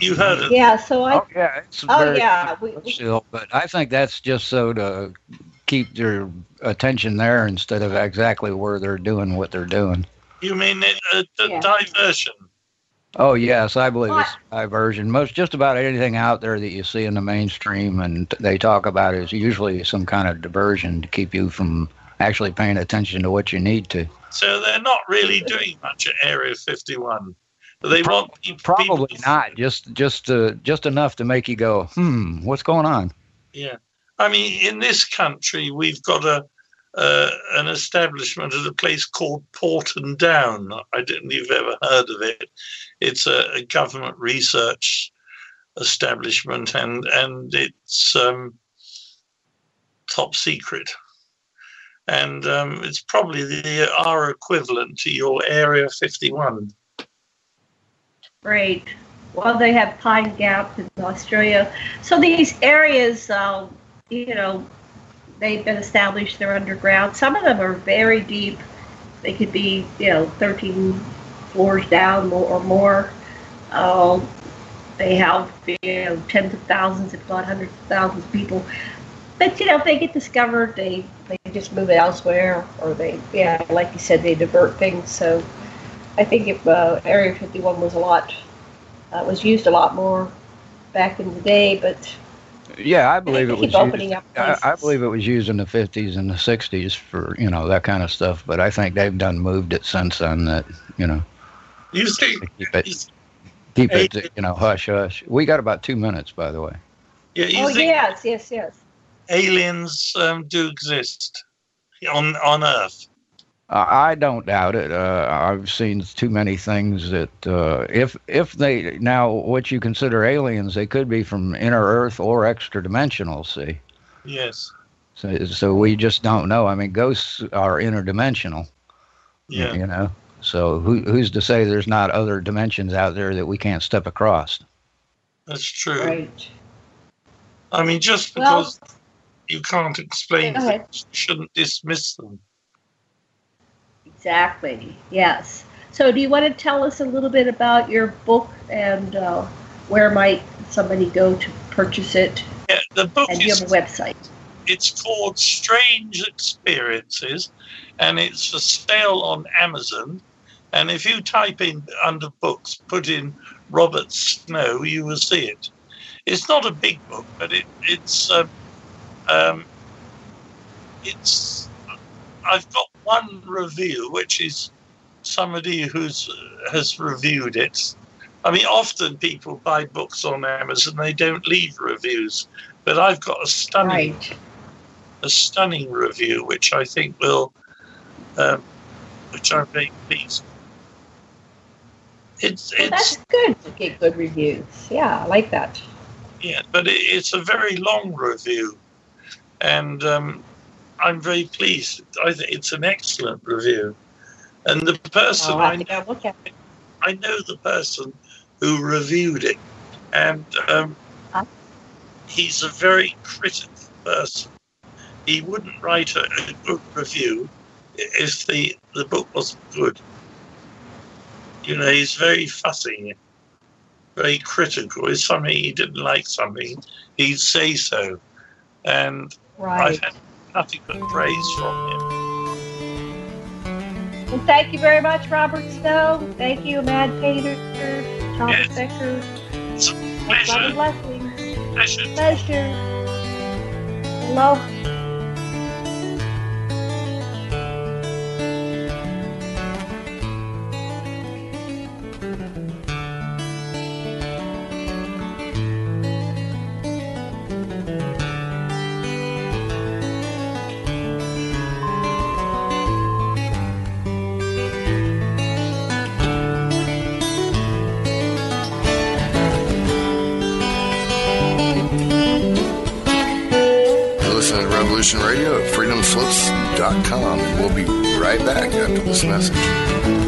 [SPEAKER 9] You heard of
[SPEAKER 7] Yeah. So I.
[SPEAKER 8] Oh yeah, it's
[SPEAKER 7] Oh
[SPEAKER 8] very
[SPEAKER 7] yeah. We, we,
[SPEAKER 8] still, but I think that's just so to keep their attention there instead of exactly where they're doing what they're doing.
[SPEAKER 9] You mean it, uh, the diversion?
[SPEAKER 8] Oh yes, I believe it's diversion. Most just about anything out there that you see in the mainstream and they talk about is usually some kind of diversion to keep you from actually paying attention to what you need to.
[SPEAKER 9] So they're not really doing much at Area 51. They want people,
[SPEAKER 8] Probably not. Just just uh, just enough to make you go, hmm, what's going on?
[SPEAKER 9] yeah. I mean, in this country, we've got a uh, an establishment at a place called Porton Down. I don't know if you've ever heard of it. It's a, a government research establishment, and and it's um, top secret. And um, it's probably the our equivalent to your Area 51.
[SPEAKER 7] Great. Well, they have Pine Gap in Australia. So these areas, uh, you know, they've been established. They're underground. Some of them are very deep. They could be, you know, 13 floors down or more. Uh, they have, you know, tens of thousands, if not hundreds of thousands of people. But you know, if they get discovered, they they just move elsewhere, or they, yeah, like you said, they divert things. So I think if uh, Area 51 was a lot, uh, was used a lot more back in the day, but
[SPEAKER 8] Yeah, I believe it was
[SPEAKER 7] keep opening
[SPEAKER 8] used,
[SPEAKER 7] up
[SPEAKER 8] I, I believe it was used in the 50s and the 60s for, you know, that kind of stuff, but I think they've done moved it since then that, you know,
[SPEAKER 9] You think
[SPEAKER 8] keep it keep it, you know, hush hush. We got about 2 minutes by the way.
[SPEAKER 9] Yeah, you
[SPEAKER 7] oh
[SPEAKER 9] think
[SPEAKER 7] yes, yes, yes.
[SPEAKER 9] aliens um, do exist on on Earth?
[SPEAKER 8] I I don't doubt it. Uh, I've seen too many things that uh, if if they now what you consider aliens, they could be from inner Earth or extra dimensional. See,
[SPEAKER 9] Yes.
[SPEAKER 8] so so we just don't know. I mean, ghosts are interdimensional.
[SPEAKER 9] Yeah.
[SPEAKER 8] You know, so who who's to say there's not other dimensions out there that we can't step across?
[SPEAKER 9] That's true.
[SPEAKER 7] Right.
[SPEAKER 9] I mean, just
[SPEAKER 7] Well-
[SPEAKER 9] because you can't explain
[SPEAKER 7] Go ahead.
[SPEAKER 9] things, you shouldn't dismiss them.
[SPEAKER 7] Exactly. Yes. So, do you want to tell us a little bit about your book and uh, where might somebody go to purchase it?
[SPEAKER 9] Yeah, the book
[SPEAKER 7] and
[SPEAKER 9] is,
[SPEAKER 7] you have a website.
[SPEAKER 9] It's called Strange Experiences, and it's for sale on Amazon. And if you type in under books, put in Robert Snow, you will see it. It's not a big book, but it, it's um, um, it's. I've got one review, which is somebody who's has reviewed it. I mean, often people buy books on Amazon; they don't leave reviews. But I've got a stunning,
[SPEAKER 7] Right.
[SPEAKER 9] a stunning review, which I think will, um, which I'm very pleased. It's
[SPEAKER 7] Well,
[SPEAKER 9] it's
[SPEAKER 7] that's good to get good reviews. Yeah, I like that.
[SPEAKER 9] Yeah, but it, it's a very long review, and um, I'm very pleased. I think it's an excellent review, and the person
[SPEAKER 7] Oh, I
[SPEAKER 9] I,
[SPEAKER 7] think I'll look at it.
[SPEAKER 9] I know the person who reviewed it, and um,
[SPEAKER 7] Ah.
[SPEAKER 9] he's a very critical person. He wouldn't write a, a good review if the the book wasn't good. You know, he's very fussy, very critical. If something he didn't like something, he'd say so, and
[SPEAKER 7] Right.
[SPEAKER 9] I've had nothing but praise from him.
[SPEAKER 7] Well, thank you very much, Robert Snow. Thank you, Mad Painter, Thomas Becker.
[SPEAKER 9] It's a
[SPEAKER 7] Love and
[SPEAKER 9] pleasure. Pleasure.
[SPEAKER 7] Pleasure. Love.
[SPEAKER 3] Radio And we'll be right back after this message.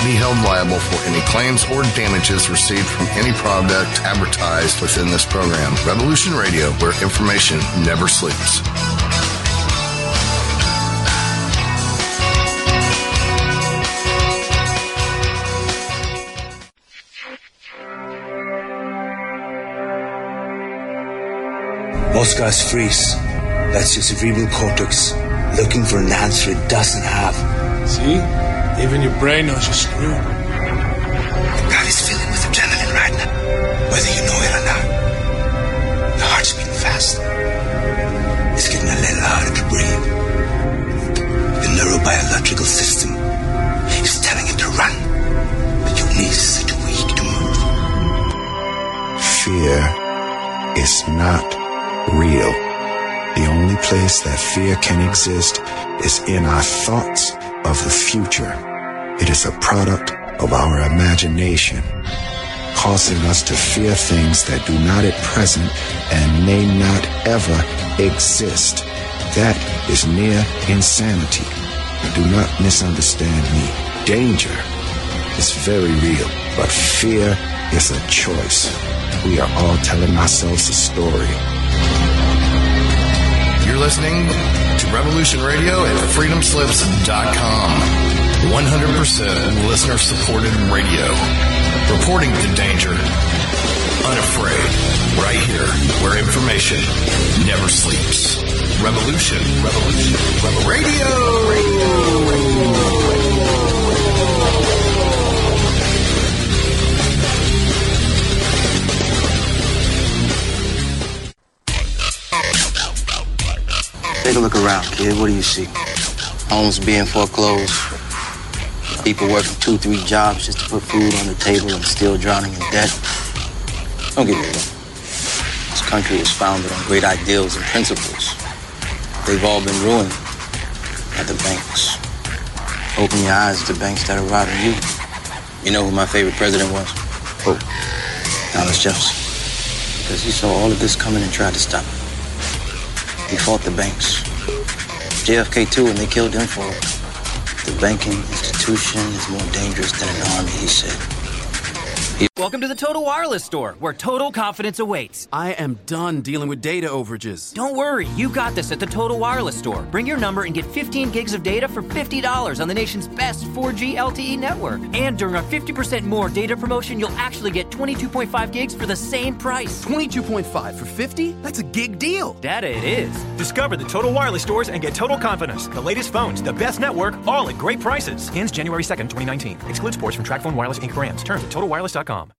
[SPEAKER 3] be held liable for any claims or damages received from any product advertised within this program. Revolution Radio, where information never sleeps.
[SPEAKER 13] Most guys freeze. That's your cerebral cortex looking for an answer it doesn't have.
[SPEAKER 14] See? Even your brain knows you're screwed.
[SPEAKER 13] The body's filling with adrenaline right now, whether you know it or not. Your heart's beating fast. It's getting a little harder to breathe. The neurobiological system is telling it to run, but your knees are too weak to move.
[SPEAKER 15] Fear is not real. The only place that fear can exist is in our thoughts of the future. It is a product of our imagination, causing us to fear things that do not at present and may not ever exist. That is near insanity. Do not misunderstand me. Danger is very real, but fear is a choice. We are all telling ourselves a story.
[SPEAKER 3] You're listening to Revolution Radio at freedomslips.com. 100% listener supported radio. Reporting the danger. Unafraid. Right here, where information never sleeps. Revolution. Revolution. Radio.
[SPEAKER 1] Take a look around, kid. What do you see? Homes being foreclosed. People working two, three jobs just to put food on the table and still drowning in debt. Don't get me wrong. This country was founded on great ideals and principles. They've all been ruined by the banks. Open your eyes to the banks that are robbing you. You know who my favorite president was? Who? Thomas Jefferson. Because he saw all of this coming and tried to stop it. He fought the banks. JFK too, and they killed him for it. The banking institution is more dangerous than an army, he said.
[SPEAKER 16] Welcome to the Total Wireless Store, where total confidence awaits.
[SPEAKER 17] I am done dealing with data overages.
[SPEAKER 16] Don't worry, you got this at the Total Wireless Store. Bring your number and get 15 gigs of data for $50 on the nation's best 4G LTE network. And during our 50% more data promotion, you'll actually get 22.5 gigs for the same price.
[SPEAKER 17] 22.5 for 50? That's a gig deal.
[SPEAKER 16] Data it is.
[SPEAKER 18] Discover the Total Wireless stores and get total confidence. The latest phones, the best network, all at great prices. Ends January 2nd, 2019. Excludes ports from TracFone Wireless Inc. brands. Terms at totalwireless.com. Salesforce.com.